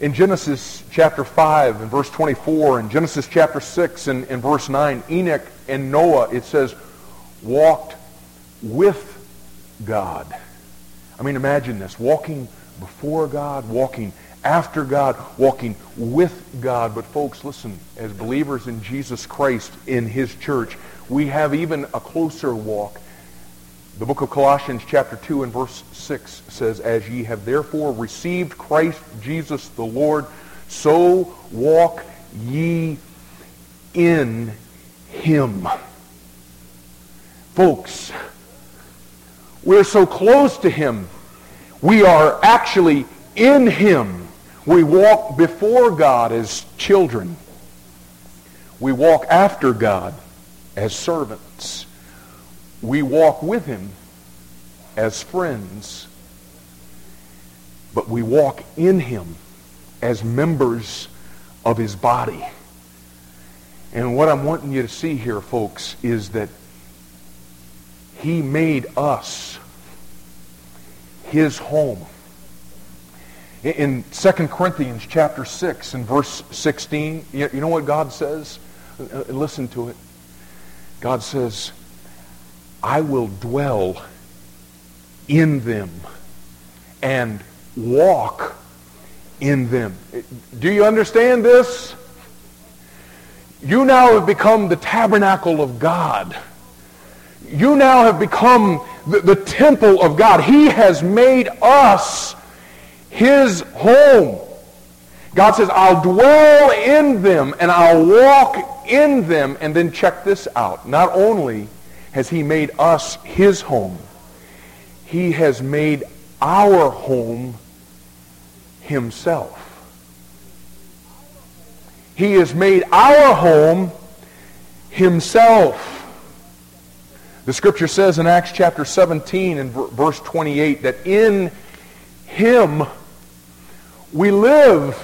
In Genesis chapter 5 and verse 24, in Genesis chapter 6 and, and verse 9, Enoch and Noah, it says, walked with God. I mean, imagine this, walking before God, walking after God, walking with God. But folks, listen, as believers in Jesus Christ, in his church, we have even a closer walk. The book of Colossians chapter 2 and verse 6 says, As ye have therefore received Christ Jesus the Lord, so walk ye in him. Folks, we're so close to him. We are actually in him. We walk before God as children. We walk after God as servants. We walk with him as friends. But we walk in him as members of his body. And what I'm wanting you to see here, folks, is that he made us his home. In 2 Corinthians chapter 6 and verse 16, you know what God says? Uh, listen to it. God says, I will dwell in them and walk in them. Do you understand this? You now have become the tabernacle of God you now have become the, the temple of God. He has made us his home. God says, I'll dwell in them and I'll walk in them. And then check this out. Not only has he made us his home, he has made our home himself. He has made our home himself. The scripture says in Acts chapter 17 and verse 28 that in him we live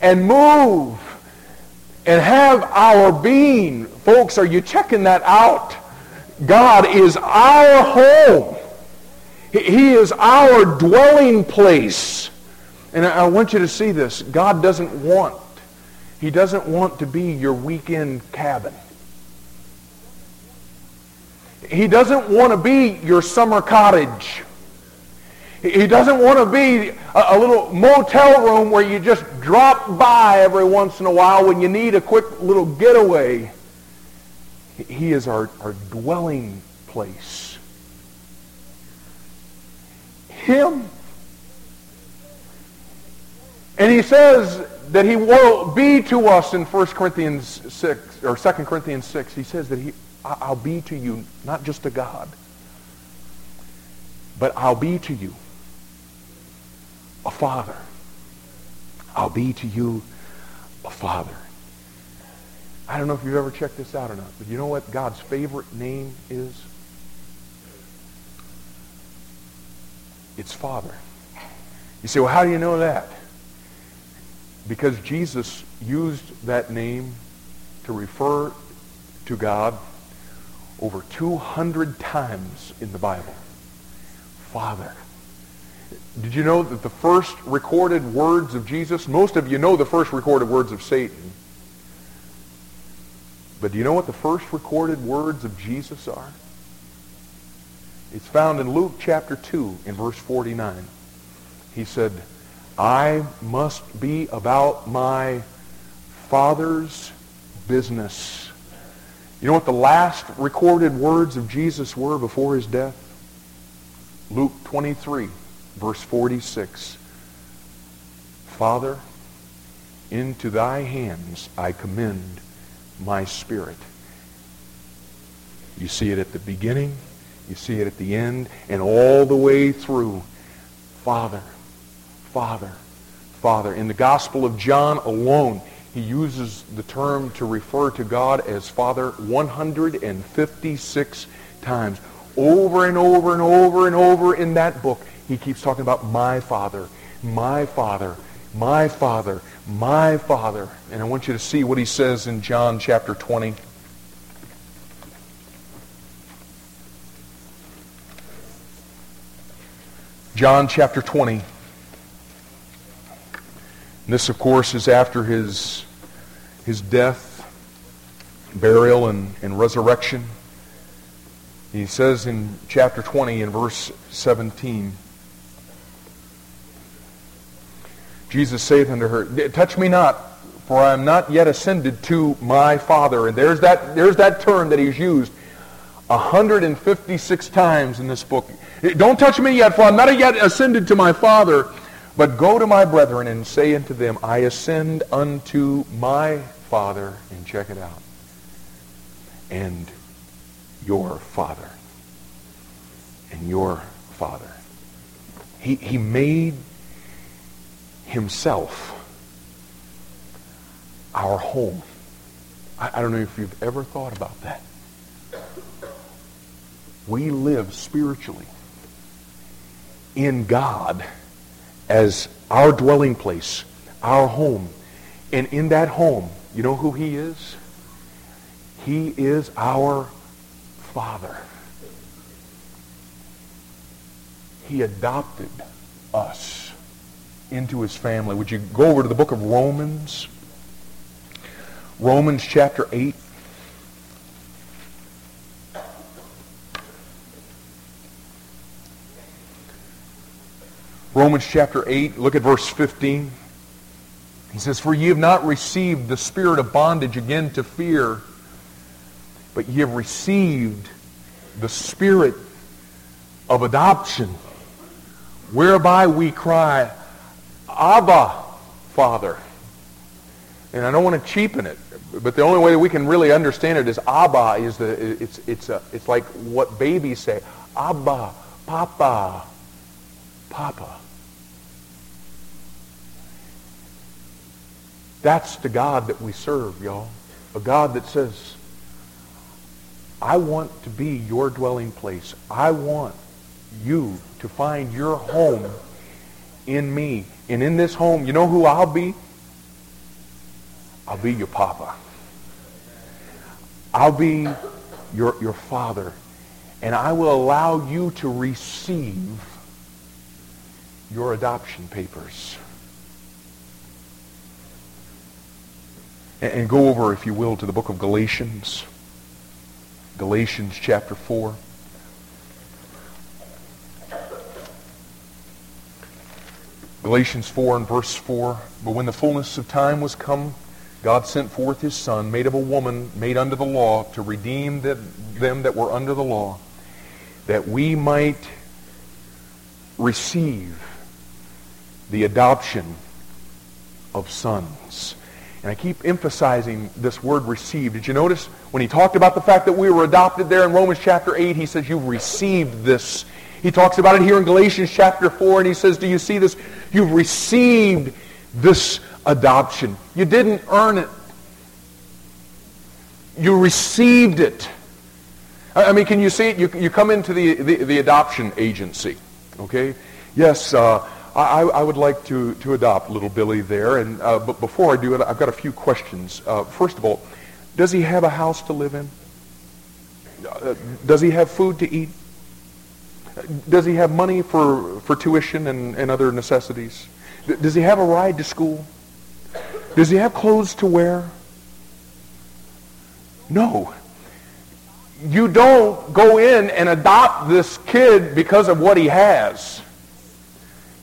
and move and have our being. Folks, are you checking that out? God is our home. He is our dwelling place. And I want you to see this. God doesn't want, he doesn't want to be your weekend cabin. He doesn't want to be your summer cottage. He doesn't want to be a, little motel room where you just drop by every once in a while when you need a quick little getaway. He is our, our dwelling place. Him. And he says that he will be to us in 1 Corinthians 6, or 2 Corinthians 6. He says that he, I'll be to you not just a God, but I'll be to you a father. I'll be to you a father. I don't know if you've ever checked this out or not, but you know what God's favorite name is? It's Father. You say, well, how do you know that? Because Jesus used that name to refer to God over 200 times in the Bible. Father. Did you know that the first recorded words of Jesus, most of you know the first recorded words of Satan. But do you know what the first recorded words of Jesus are? It's found in Luke chapter 2 in verse 49. He said, I must be about my Father's business. You know what the last recorded words of Jesus were before his death? Luke 23, verse 46. Father, into thy hands I commend my spirit. You see it at the beginning, you see it at the end, and all the way through. Father, Father, Father. In the Gospel of John alone, he uses the term to refer to God as Father 156 times. Over and over and over and over in that book, he keeps talking about my Father, my Father, my Father, my Father. And I want you to see what he says in John chapter 20. John chapter 20. this, of course, is after his, his death, burial, and, and resurrection. He says in chapter 20 in verse 17, Jesus saith unto her, Touch me not, for I am not yet ascended to my Father. And there's that, there's that term that he's used 156 times in this book. Don't touch me yet, for I'm not yet ascended to my Father. But go to my brethren and say unto them, I ascend unto my Father, and check it out, and your Father, and your Father. He, he made himself our home. I, I don't know if you've ever thought about that. We live spiritually in God as our dwelling place, our home. And in that home, you know who he is? He is our Father. He adopted us into his family. Would you go over to the book of Romans? Romans chapter 8. Romans chapter 8, look at verse 15. He says, For ye have not received the spirit of bondage again to fear, but ye have received the spirit of adoption, whereby we cry, Abba, Father. And I don't want to cheapen it, but the only way that we can really understand it is Abba is the it's it's a, it's like what babies say, Abba, Papa, Papa. That's the God that we serve, y'all. A God that says, I want to be your dwelling place. I want you to find your home in me. And in this home, you know who I'll be? I'll be your papa. I'll be your, your father. And I will allow you to receive your adoption papers. And, and go over, if you will, to the book of Galatians. Galatians chapter 4. Galatians 4 and verse 4. But when the fullness of time was come, God sent forth his Son, made of a woman, made under the law, to redeem the, them that were under the law, that we might receive the adoption of sons. And I keep emphasizing this word receive. Did you notice when he talked about the fact that we were adopted there in Romans chapter 8, he says, You've received this he talks about it here in Galatians chapter 4, and he says, Do you see this? You've received this adoption. You didn't earn it. You received it. I mean, can you see it? You, you come into the, the, the adoption agency, okay? Yes, uh, I, I would like to, to adopt little Billy there. And, uh, but before I do it, I've got a few questions. Uh, first of all, does he have a house to live in? Uh, does he have food to eat? Does he have money for, for tuition and, and other necessities? Does he have a ride to school? Does he have clothes to wear? No. You don't go in and adopt this kid because of what he has.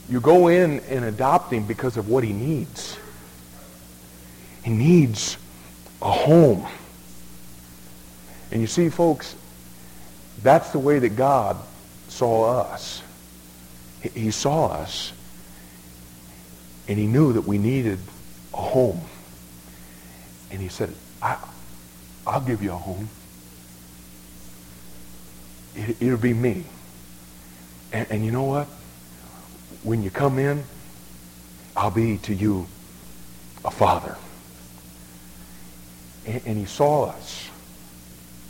You go in and adopt him because of what he needs. He needs a home. And you see, folks, that's the way that God saw us. He saw us, and he knew that we needed a home. And he said, I, I'll give you a home. It, it'll be me. And, and you know what? When you come in, I'll be to you a father. And, and he saw us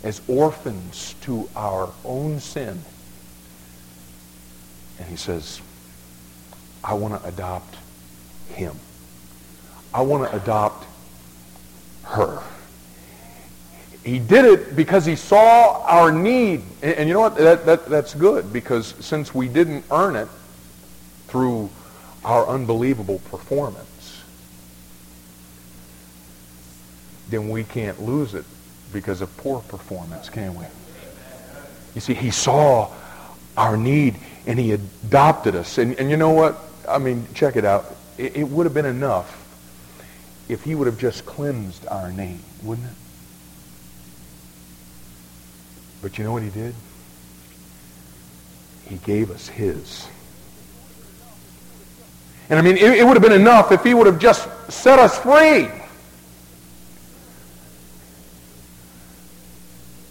as orphans to our own sin. And he says, I want to adopt him. I want to adopt her. He did it because he saw our need. And, and you know what? That, that, that's good because since we didn't earn it through our unbelievable performance, then we can't lose it because of poor performance, can we? You see, he saw our need and he adopted us. And, and you know what? I mean, check it out. It, it would have been enough if he would have just cleansed our name, wouldn't it? But you know what he did? He gave us his. And I mean, it, it would have been enough if he would have just set us free.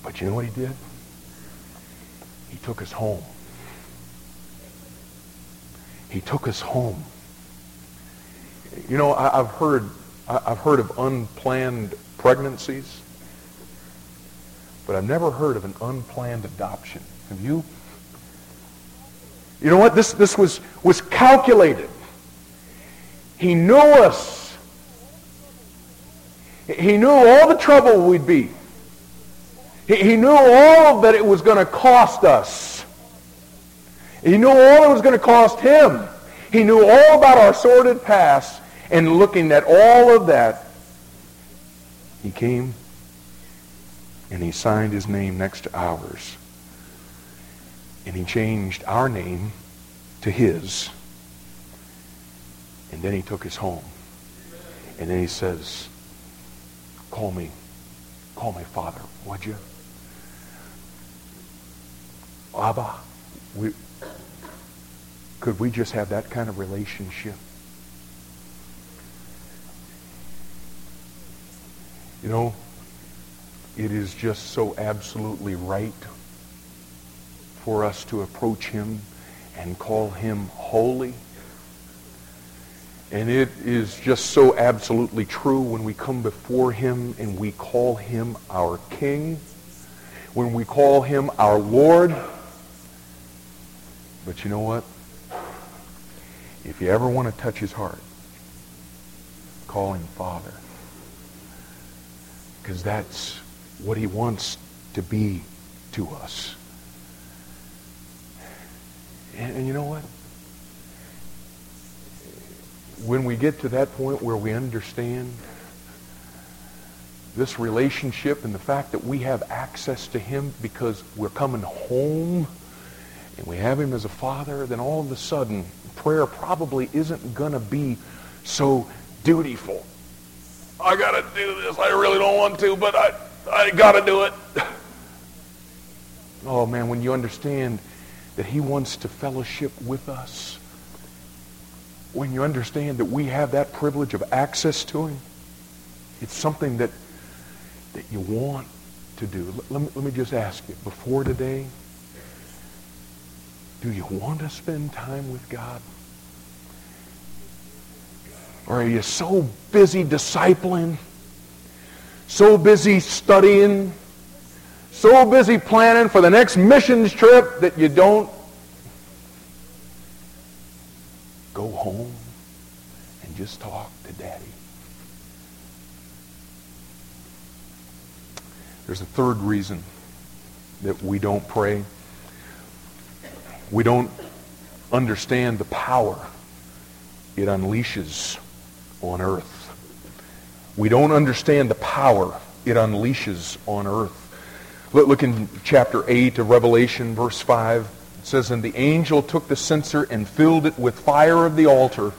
But you know what he did? He took us home. He took us home. You know, I, have heard I've heard of unplanned pregnancies. But I've never heard of an unplanned adoption. Have you? You know what? This, this was, was calculated. He knew us. He knew all the trouble we'd be. He, he knew all that it was going to cost us. He knew all it was going to cost him. He knew all about our sordid past. And looking at all of that, he came and he signed his name next to ours. And he changed our name to his. And then he took us home. And then he says, call me, call me father, would you? Abba, we, could we just have that kind of relationship? You know, it is just so absolutely right for us to approach him and call him holy. And it is just so absolutely true when we come before him and we call him our king, when we call him our Lord. But you know what? If you ever want to touch his heart, call him Father. Because that's what he wants to be to us. And, and, you know what? When we get to that point where we understand this relationship and the fact that we have access to him because we're coming home and we have him as a father, then all of a sudden prayer probably isn't going to be so dutiful. I got to do this. I really don't want to, but I, I got to do it. *laughs* Oh, man, when you understand that he wants to fellowship with us, when you understand that we have that privilege of access to him, it's something that, that you want to do. Let me, let me just ask you, before today, do you want to spend time with God? Or are you so busy discipling? so busy studying, so busy planning for the next missions trip that you don't go home and just talk to daddy. There's a third reason that we don't pray. We don't understand the power it unleashes on earth. We don't understand the power it unleashes on earth. Look, in chapter 8 of Revelation, verse 5. It says, And the angel took the censer and filled it with fire of the altar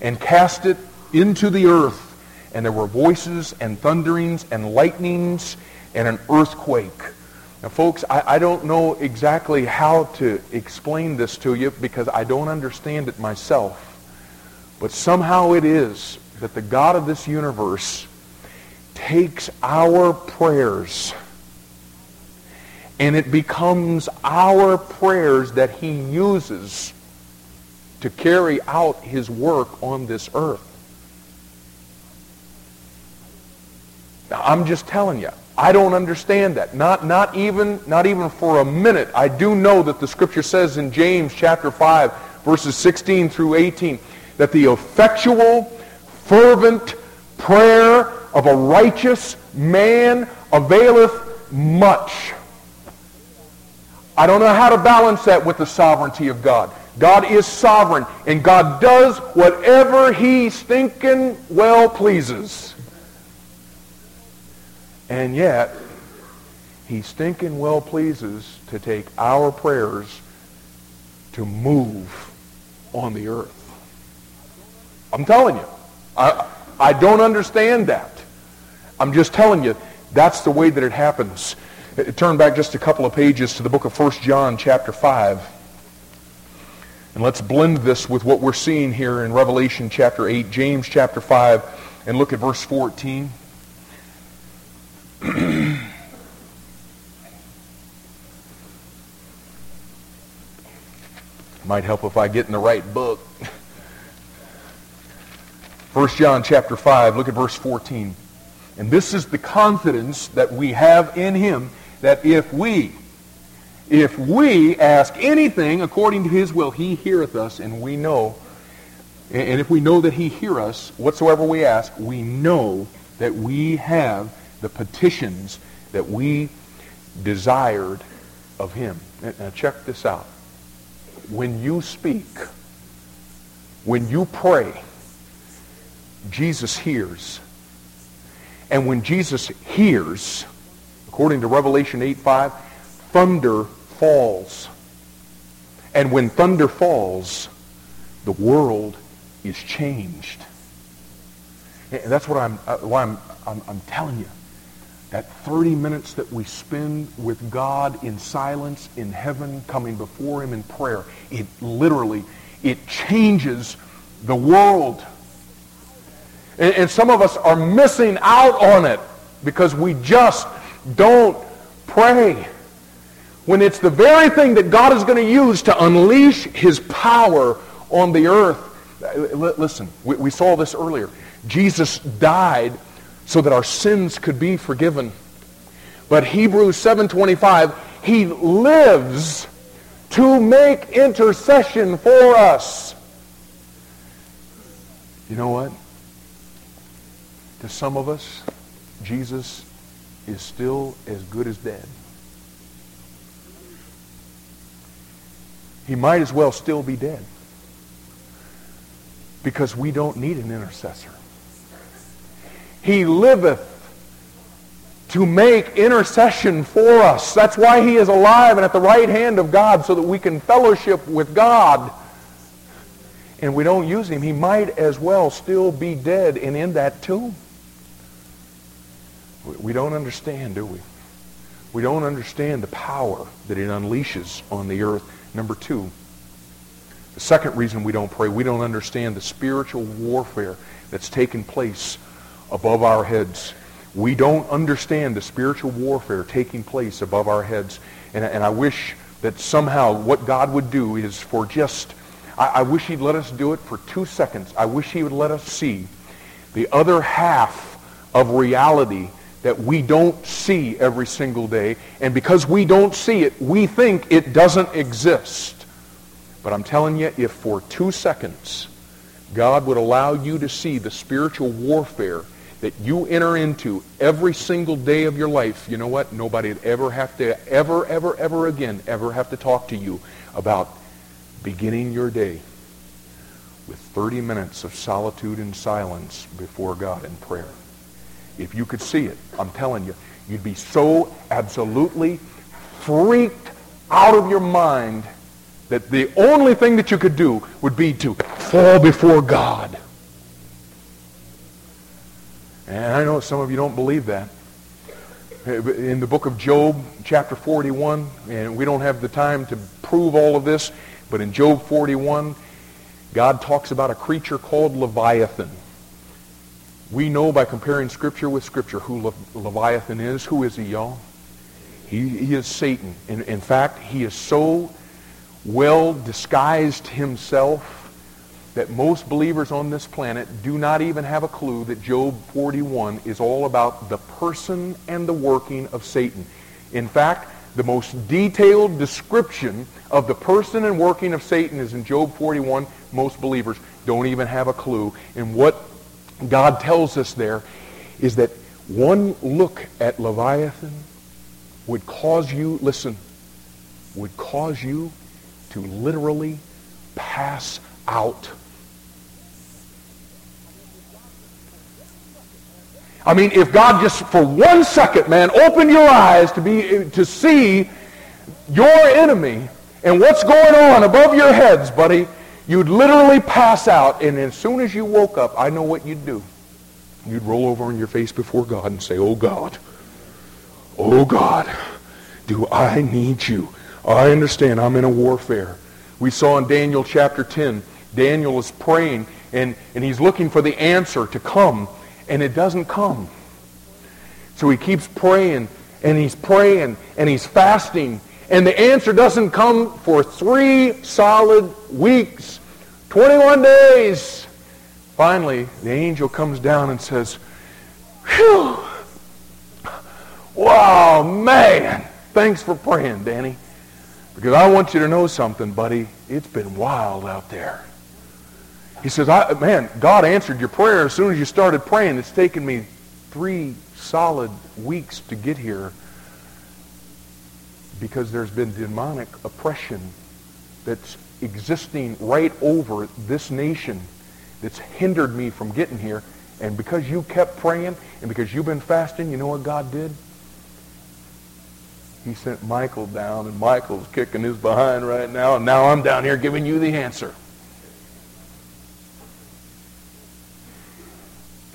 and cast it into the earth. And there were voices and thunderings and lightnings and an earthquake. Now, folks, I, I, don't know exactly how to explain this to you because I don't understand it myself. But somehow it is that the God of this universe takes our prayers and it becomes our prayers that he uses to carry out his work on this earth. Now, I'm just telling you, I don't understand that. Not, not, even, not even for a minute. I do know that the scripture says in James chapter 5, verses 16 through 18, that the effectual, fervent prayer of a righteous man availeth much. I don't know how to balance that with the sovereignty of God. God is sovereign, and God does whatever he's thinking well pleases. And yet, he stinking well pleases to take our prayers to move on the earth. I'm telling you. I, I don't understand that. I'm just telling you, that's the way that it happens. Turn back just a couple of pages to the book of 1 John chapter 5. And let's blend this with what we're seeing here in Revelation chapter 8, James chapter 5, and look at verse 14. *clears throat* Might help if I get in the right book. 1 John chapter 5, look at verse 14. And this is the confidence that we have in him that if we, if we ask anything according to his will, he heareth us, and we know, and if we know that he hear us, whatsoever we ask, we know that we have the petitions that we desired of him. Now check this out. When you speak, when you pray, Jesus hears. And when Jesus hears, According to Revelation 8 5, thunder falls. And when thunder falls, the world is changed. And that's what I'm, uh, why I'm, I'm, I'm telling you. That 30 minutes that we spend with God in silence, in heaven, coming before him in prayer, it literally, it changes the world. And, and some of us are missing out on it because we just don't pray. When it's the very thing that God is going to use to unleash his power on the earth. Listen, we, saw this earlier. Jesus died so that our sins could be forgiven. But Hebrews 7.25, he lives to make intercession for us. You know what? To some of us, Jesus is still as good as dead. He might as well still be dead because we don't need an intercessor. He liveth to make intercession for us. That's why he is alive and at the right hand of God so that we can fellowship with God. And we don't use him. He might as well still be dead and in that tomb. We don't understand, do we? We don't understand the power that it unleashes on the earth. Number two, the second reason we don't pray, we don't understand the spiritual warfare that's taking place above our heads. We don't understand the spiritual warfare taking place above our heads. And, and I wish that somehow what God would do is for just, I, I wish he'd let us do it for two seconds. I wish he would let us see the other half of reality that we don't see every single day. And because we don't see it, we think it doesn't exist. But I'm telling you, if for two seconds God would allow you to see the spiritual warfare that you enter into every single day of your life, you know what? Nobody would ever have to, ever, ever, ever again, ever have to talk to you about beginning your day with 30 minutes of solitude and silence before God in prayer. If you could see it, I'm telling you, you'd be so absolutely freaked out of your mind that the only thing that you could do would be to fall before God. And I know some of you don't believe that. In the book of Job, chapter 41, and we don't have the time to prove all of this, but in Job 41, God talks about a creature called Leviathan. We know by comparing Scripture with Scripture who Le- Leviathan is. Who is he, y'all? He, he is Satan. In, in fact, he is so well disguised himself that most believers on this planet do not even have a clue that Job 41 is all about the person and the working of Satan. In fact, the most detailed description of the person and working of Satan is in Job 41. Most believers don't even have a clue. And what God tells us there is that one look at Leviathan would cause you, listen, would cause you to literally pass out. I mean, if God just for one second, man, opened your eyes to be to see your enemy and what's going on above your heads, buddy, you'd literally pass out. And as soon as you woke up, I know what you'd do. You'd roll over on your face before God and say, Oh God, oh God, do I need you? I understand I'm in a warfare. We saw in Daniel chapter 10, Daniel is praying and, and he's looking for the answer to come, and it doesn't come. So he keeps praying and he's praying and he's fasting, and the answer doesn't come for three solid weeks, 21 days. Finally, the angel comes down and says, Phew! Wow, man! Thanks for praying, Danny. Because I want you to know something, buddy. It's been wild out there. He says, man, God answered your prayer as soon as you started praying. It's taken me three solid weeks to get here because there's been demonic oppression that's existing right over this nation that's hindered me from getting here. And because you kept praying and because you've been fasting, you know what God did? He sent Michael down, and Michael's kicking his behind right now, and now I'm down here giving you the answer.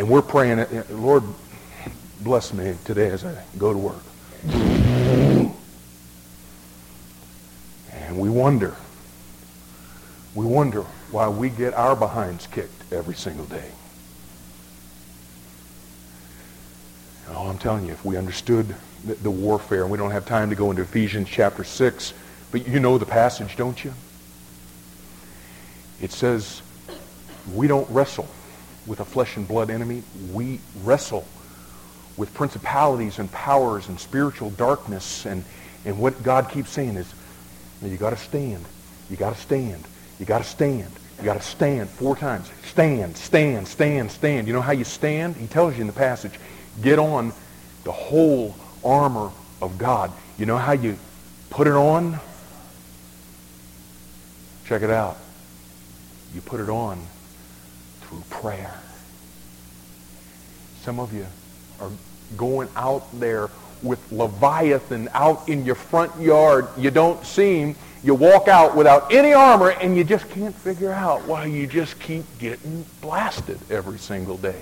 And we're praying, uh, Lord, bless me today as I go to work. And we wonder, we wonder why we get our behinds kicked every single day. Oh, I'm telling you, if we understood the, the warfare, and we don't have time to go into Ephesians chapter 6, but you know the passage, don't you? It says, we don't wrestle with a flesh and blood enemy. We wrestle with principalities and powers and spiritual darkness. And, and what God keeps saying is, you got to stand. You got to stand. You got to stand. You got to stand four times. Stand, stand, stand, stand. You know how you stand? He tells you in the passage. Get on the whole armor of God. You know how you put it on? Check it out. You put it on through prayer. Some of you are going out there with Leviathan out in your front yard. You don't seem. You walk out without any armor, and you just can't figure out why you just keep getting blasted every single day.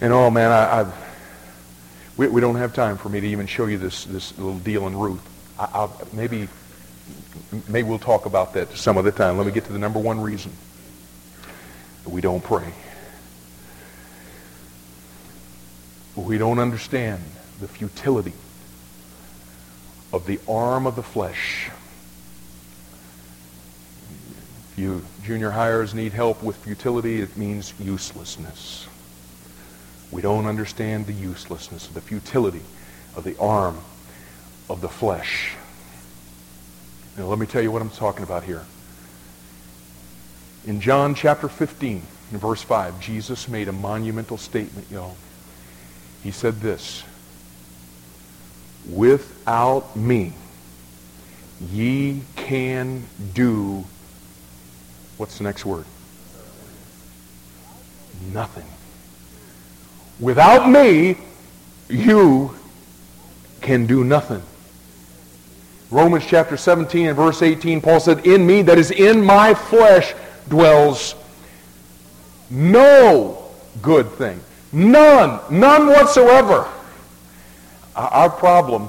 And oh man, I, I've, we, we don't have time for me to even show you this this little deal in Ruth. I, maybe maybe we'll talk about that some other time. Let me get to the number one reason we don't pray. We don't understand the futility of the arm of the flesh. If you junior hires need help with futility, it means uselessness. We don't understand the uselessness, the futility of the arm of the flesh. Now, let me tell you what I'm talking about here. In John chapter 15, in verse 5, Jesus made a monumental statement, y'all. He said this, Without me, ye can do, what's the next word? Nothing. Without me, you can do nothing. Romans chapter 17 and verse 18, Paul said, In me, that is in my flesh, dwells no good thing. None. None whatsoever. Uh, our problem,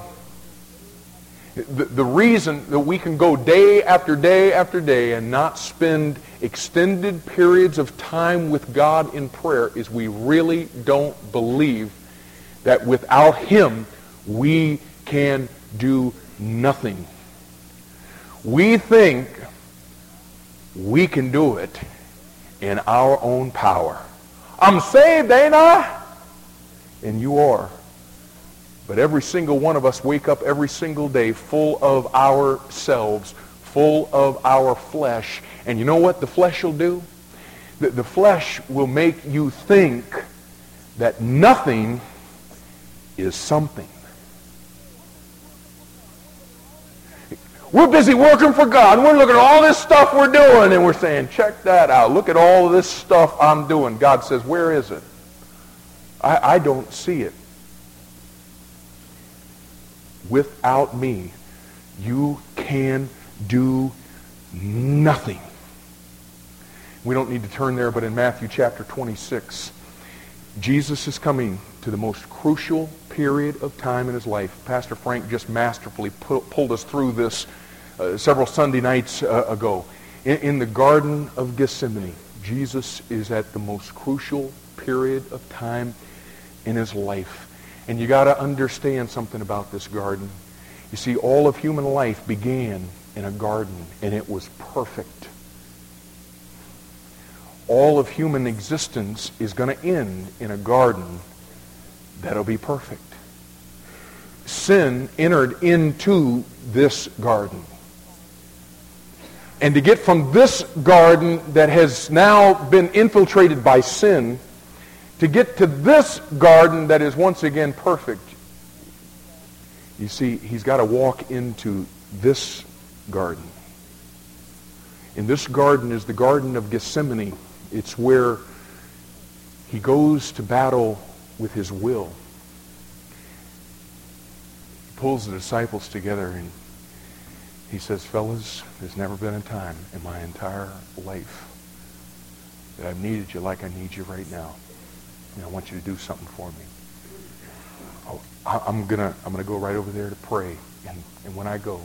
the, the reason that we can go day after day after day and not spend extended periods of time with God in prayer is we really don't believe that without him we can do nothing. We think we can do it in our own power. I'm saved, ain't I? And you are. But every single one of us wake up every single day full of ourselves, full of our flesh. And you know what the flesh will do? The, the flesh will make you think that nothing is something. We're busy working for God. We're looking at all this stuff we're doing and we're saying, check that out. Look at all this stuff I'm doing. God says, where is it? I, I don't see it. Without me, you can do nothing. We don't need to turn there, but in Matthew chapter 26, Jesus is coming to the most crucial period of time in his life. Pastor Frank just masterfully pu- pulled us through this uh, several Sunday nights uh, ago. In, in the Garden of Gethsemane, Jesus is at the most crucial period of time in his life. And you got to understand something about this garden. You see, all of human life began in a garden, and it was perfect. All of human existence is going to end in a garden that'll be perfect. Sin entered into this garden. And to get from this garden that has now been infiltrated by sin, to get to this garden that is once again perfect, you see, he's got to walk into this garden. And this garden is the Garden of Gethsemane. It's where he goes to battle with his will. He pulls the disciples together and he says, fellas, there's never been a time in my entire life that I've needed you like I need you right now. And I want you to do something for me. Oh, I'm gonna I'm gonna go right over there to pray. And, and when I go,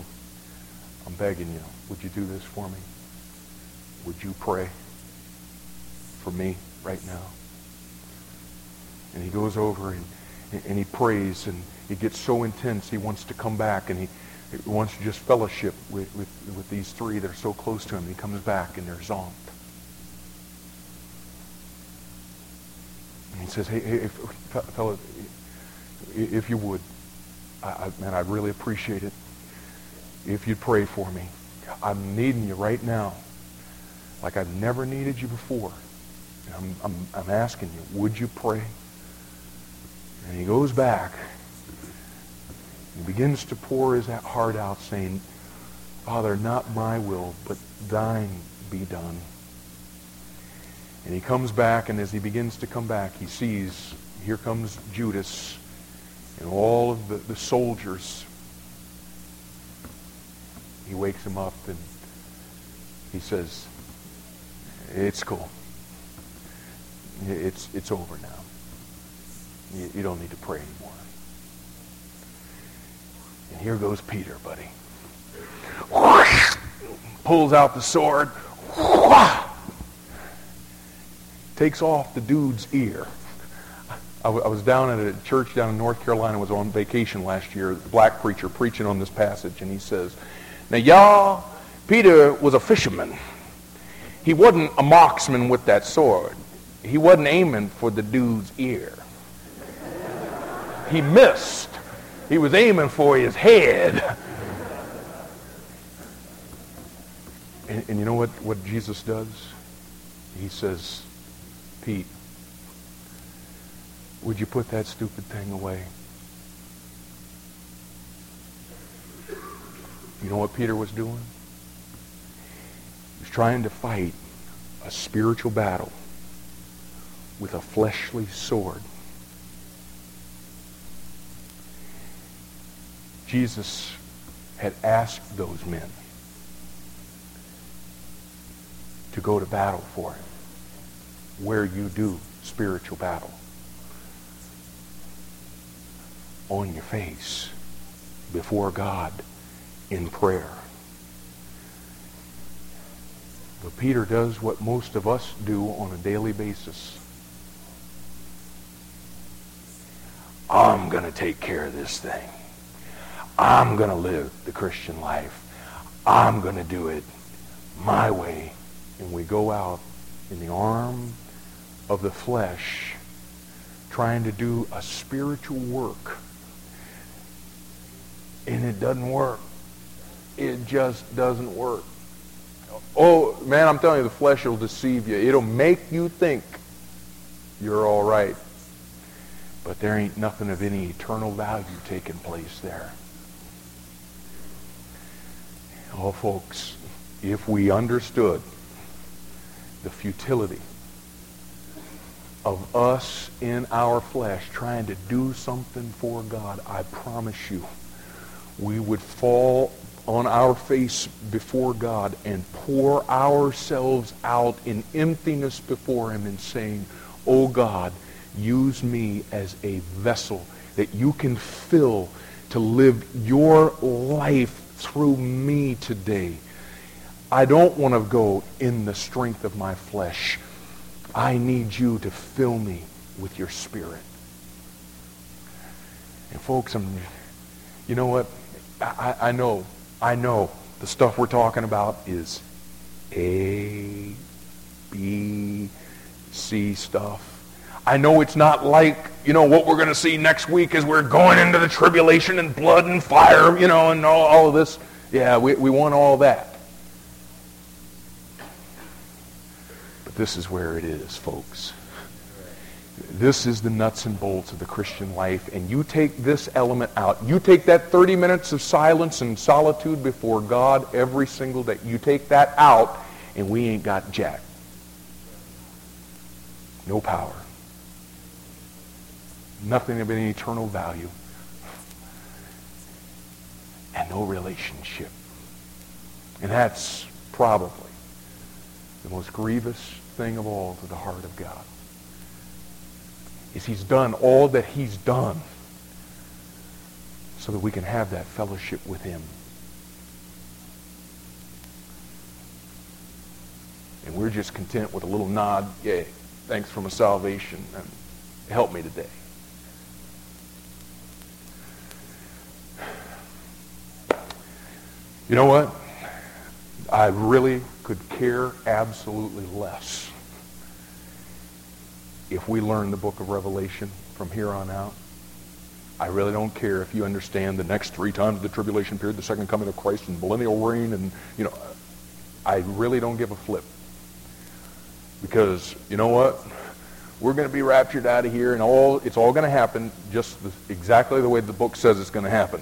I'm begging you, would you do this for me? Would you pray for me right now? And he goes over and, and he prays and it gets so intense he wants to come back and he wants to just fellowship with, with, with these three that are so close to him. He comes back and they're zonked. And he says, hey, hey fellas, if you would, I, man, I'd really appreciate it if you'd pray for me. I'm needing you right now like I've never needed you before. I'm, I'm, I'm asking you, would you pray? And he goes back he begins to pour his heart out saying, Father, not my will, but thine be done. And he comes back, and as he begins to come back, he sees, here comes Judas and all of the, the soldiers. He wakes him up and he says, it's cool. It's, it's over now. You, you don't need to pray. And here goes Peter, buddy. Pulls out the sword. Takes off the dude's ear. I, was down at a church down in North Carolina. was on vacation last year. A black preacher preaching on this passage, and he says, "Now, y'all, Peter was a fisherman. He wasn't a marksman with that sword. He wasn't aiming for the dude's ear. He missed. He was aiming for his head. And, and, you know what, what Jesus does? He says, Pete, would you put that stupid thing away? You know what Peter was doing? He was trying to fight a spiritual battle with a fleshly sword. Jesus had asked those men to go to battle for him, where you do spiritual battle. On your face before God in prayer. But Peter does what most of us do on a daily basis. I'm going to take care of this thing. I'm going to live the Christian life. I'm going to do it my way. And we go out in the arm of the flesh trying to do a spiritual work. And it doesn't work. It just doesn't work. Oh, man, I'm telling you, the flesh will deceive you. It'll make you think you're all right. But there ain't nothing of any eternal value taking place there. Oh, folks, if we understood the futility of us in our flesh trying to do something for God, I promise you, we would fall on our face before God and pour ourselves out in emptiness before him and saying, Oh God, use me as a vessel that you can fill to live your life through me today. I don't want to go in the strength of my flesh. I need you to fill me with your spirit. And folks, I'm, you know what? I, I know, I know the stuff we're talking about is A, B, C stuff. I know it's not like, you know, what we're going to see next week as we're going into the tribulation and blood and fire, you know, and all, all of this. Yeah, we, we want all that. But this is where it is, folks. This is the nuts and bolts of the Christian life. And you take this element out. You take that 30 minutes of silence and solitude before God every single day. You take that out, and we ain't got jack. No power nothing of any eternal value, and no relationship. And that's probably the most grievous thing of all to the heart of God. Is he's done all that he's done so that we can have that fellowship with him. And we're just content with a little nod, yay, thanks for my salvation, and help me today. You know what? I really could care absolutely less if we learn the book of Revelation from here on out. I really don't care if you understand the next three times of the tribulation period, the second coming of Christ and millennial reign, and, you know, I really don't give a flip. Because, you know what? We're going to be raptured out of here, and all it's all going to happen just the, exactly the way the book says it's going to happen.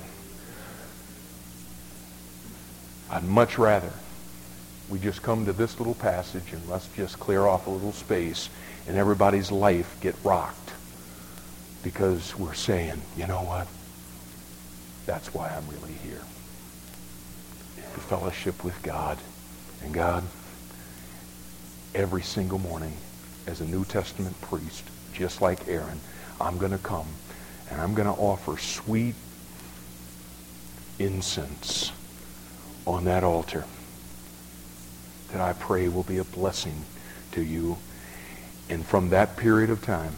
I'd much rather we just come to this little passage and let's just clear off a little space and everybody's life get rocked because we're saying, you know what? That's why I'm really here. To fellowship with God. And God, every single morning as a New Testament priest, just like Aaron, I'm going to come and I'm going to offer sweet incense on that altar that I pray will be a blessing to you. And from that period of time,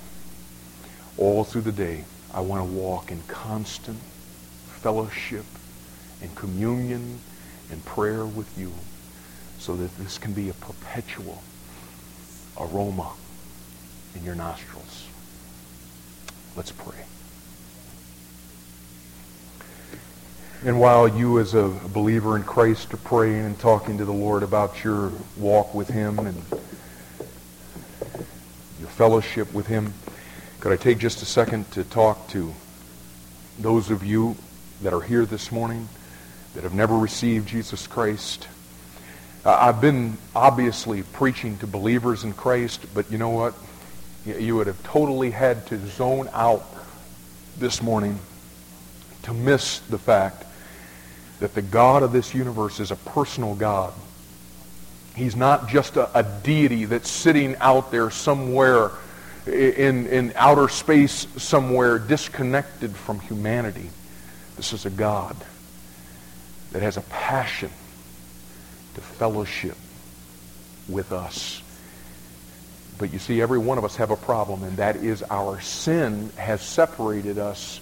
all through the day, I want to walk in constant fellowship and communion and prayer with you so that this can be a perpetual aroma in your nostrils. Let's pray. And while you as a believer in Christ are praying and talking to the Lord about your walk with him and your fellowship with him, could I take just a second to talk to those of you that are here this morning that have never received Jesus Christ? I've been obviously preaching to believers in Christ, but you know what? You would have totally had to zone out this morning to miss the fact that the God of this universe is a personal God. He's not just a, a deity that's sitting out there somewhere in, in outer space somewhere disconnected from humanity. This is a God that has a passion to fellowship with us. But you see, every one of us have a problem, and that is our sin has separated us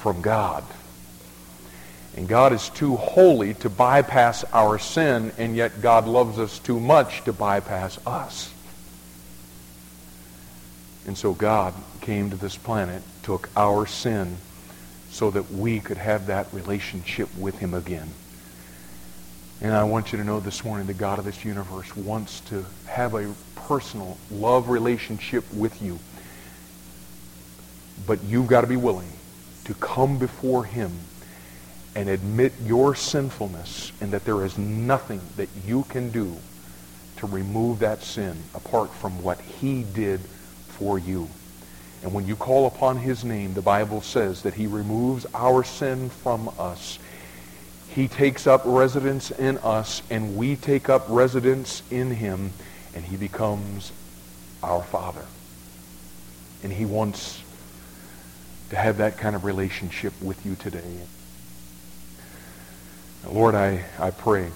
from God. And God is too holy to bypass our sin, and yet God loves us too much to bypass us. And so God came to this planet, took our sin, so that we could have that relationship with him again. And I want you to know this morning the God of this universe wants to have a personal love relationship with you. But you've got to be willing to come before him and admit your sinfulness and that there is nothing that you can do to remove that sin apart from what he did for you. And when you call upon his name, the Bible says that he removes our sin from us. He takes up residence in us, and we take up residence in him, and he becomes our Father. And he wants to have that kind of relationship with you today. Lord, I, I pray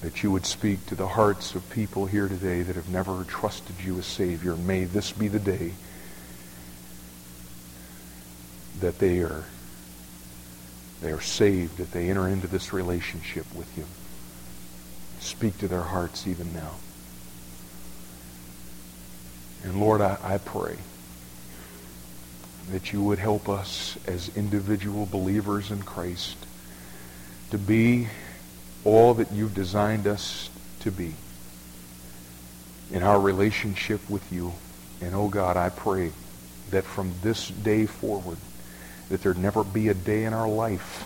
that you would speak to the hearts of people here today that have never trusted you as Savior. May this be the day that they are they are saved, that they enter into this relationship with you. Speak to their hearts even now. And Lord, I, I pray that you would help us as individual believers in Christ to be all that you've designed us to be in our relationship with you. And oh God, I pray that from this day forward, that there never be a day in our life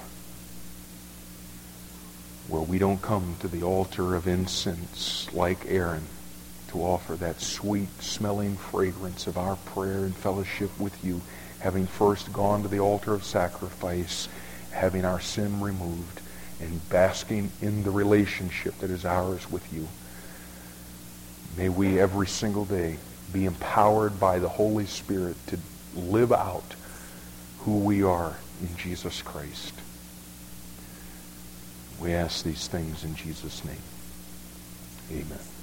where we don't come to the altar of incense like Aaron to offer that sweet smelling fragrance of our prayer and fellowship with you, having first gone to the altar of sacrifice, having our sin removed, and basking in the relationship that is ours with you. May we every single day be empowered by the Holy Spirit to live out who we are in Jesus Christ. We ask these things in Jesus' name. Amen.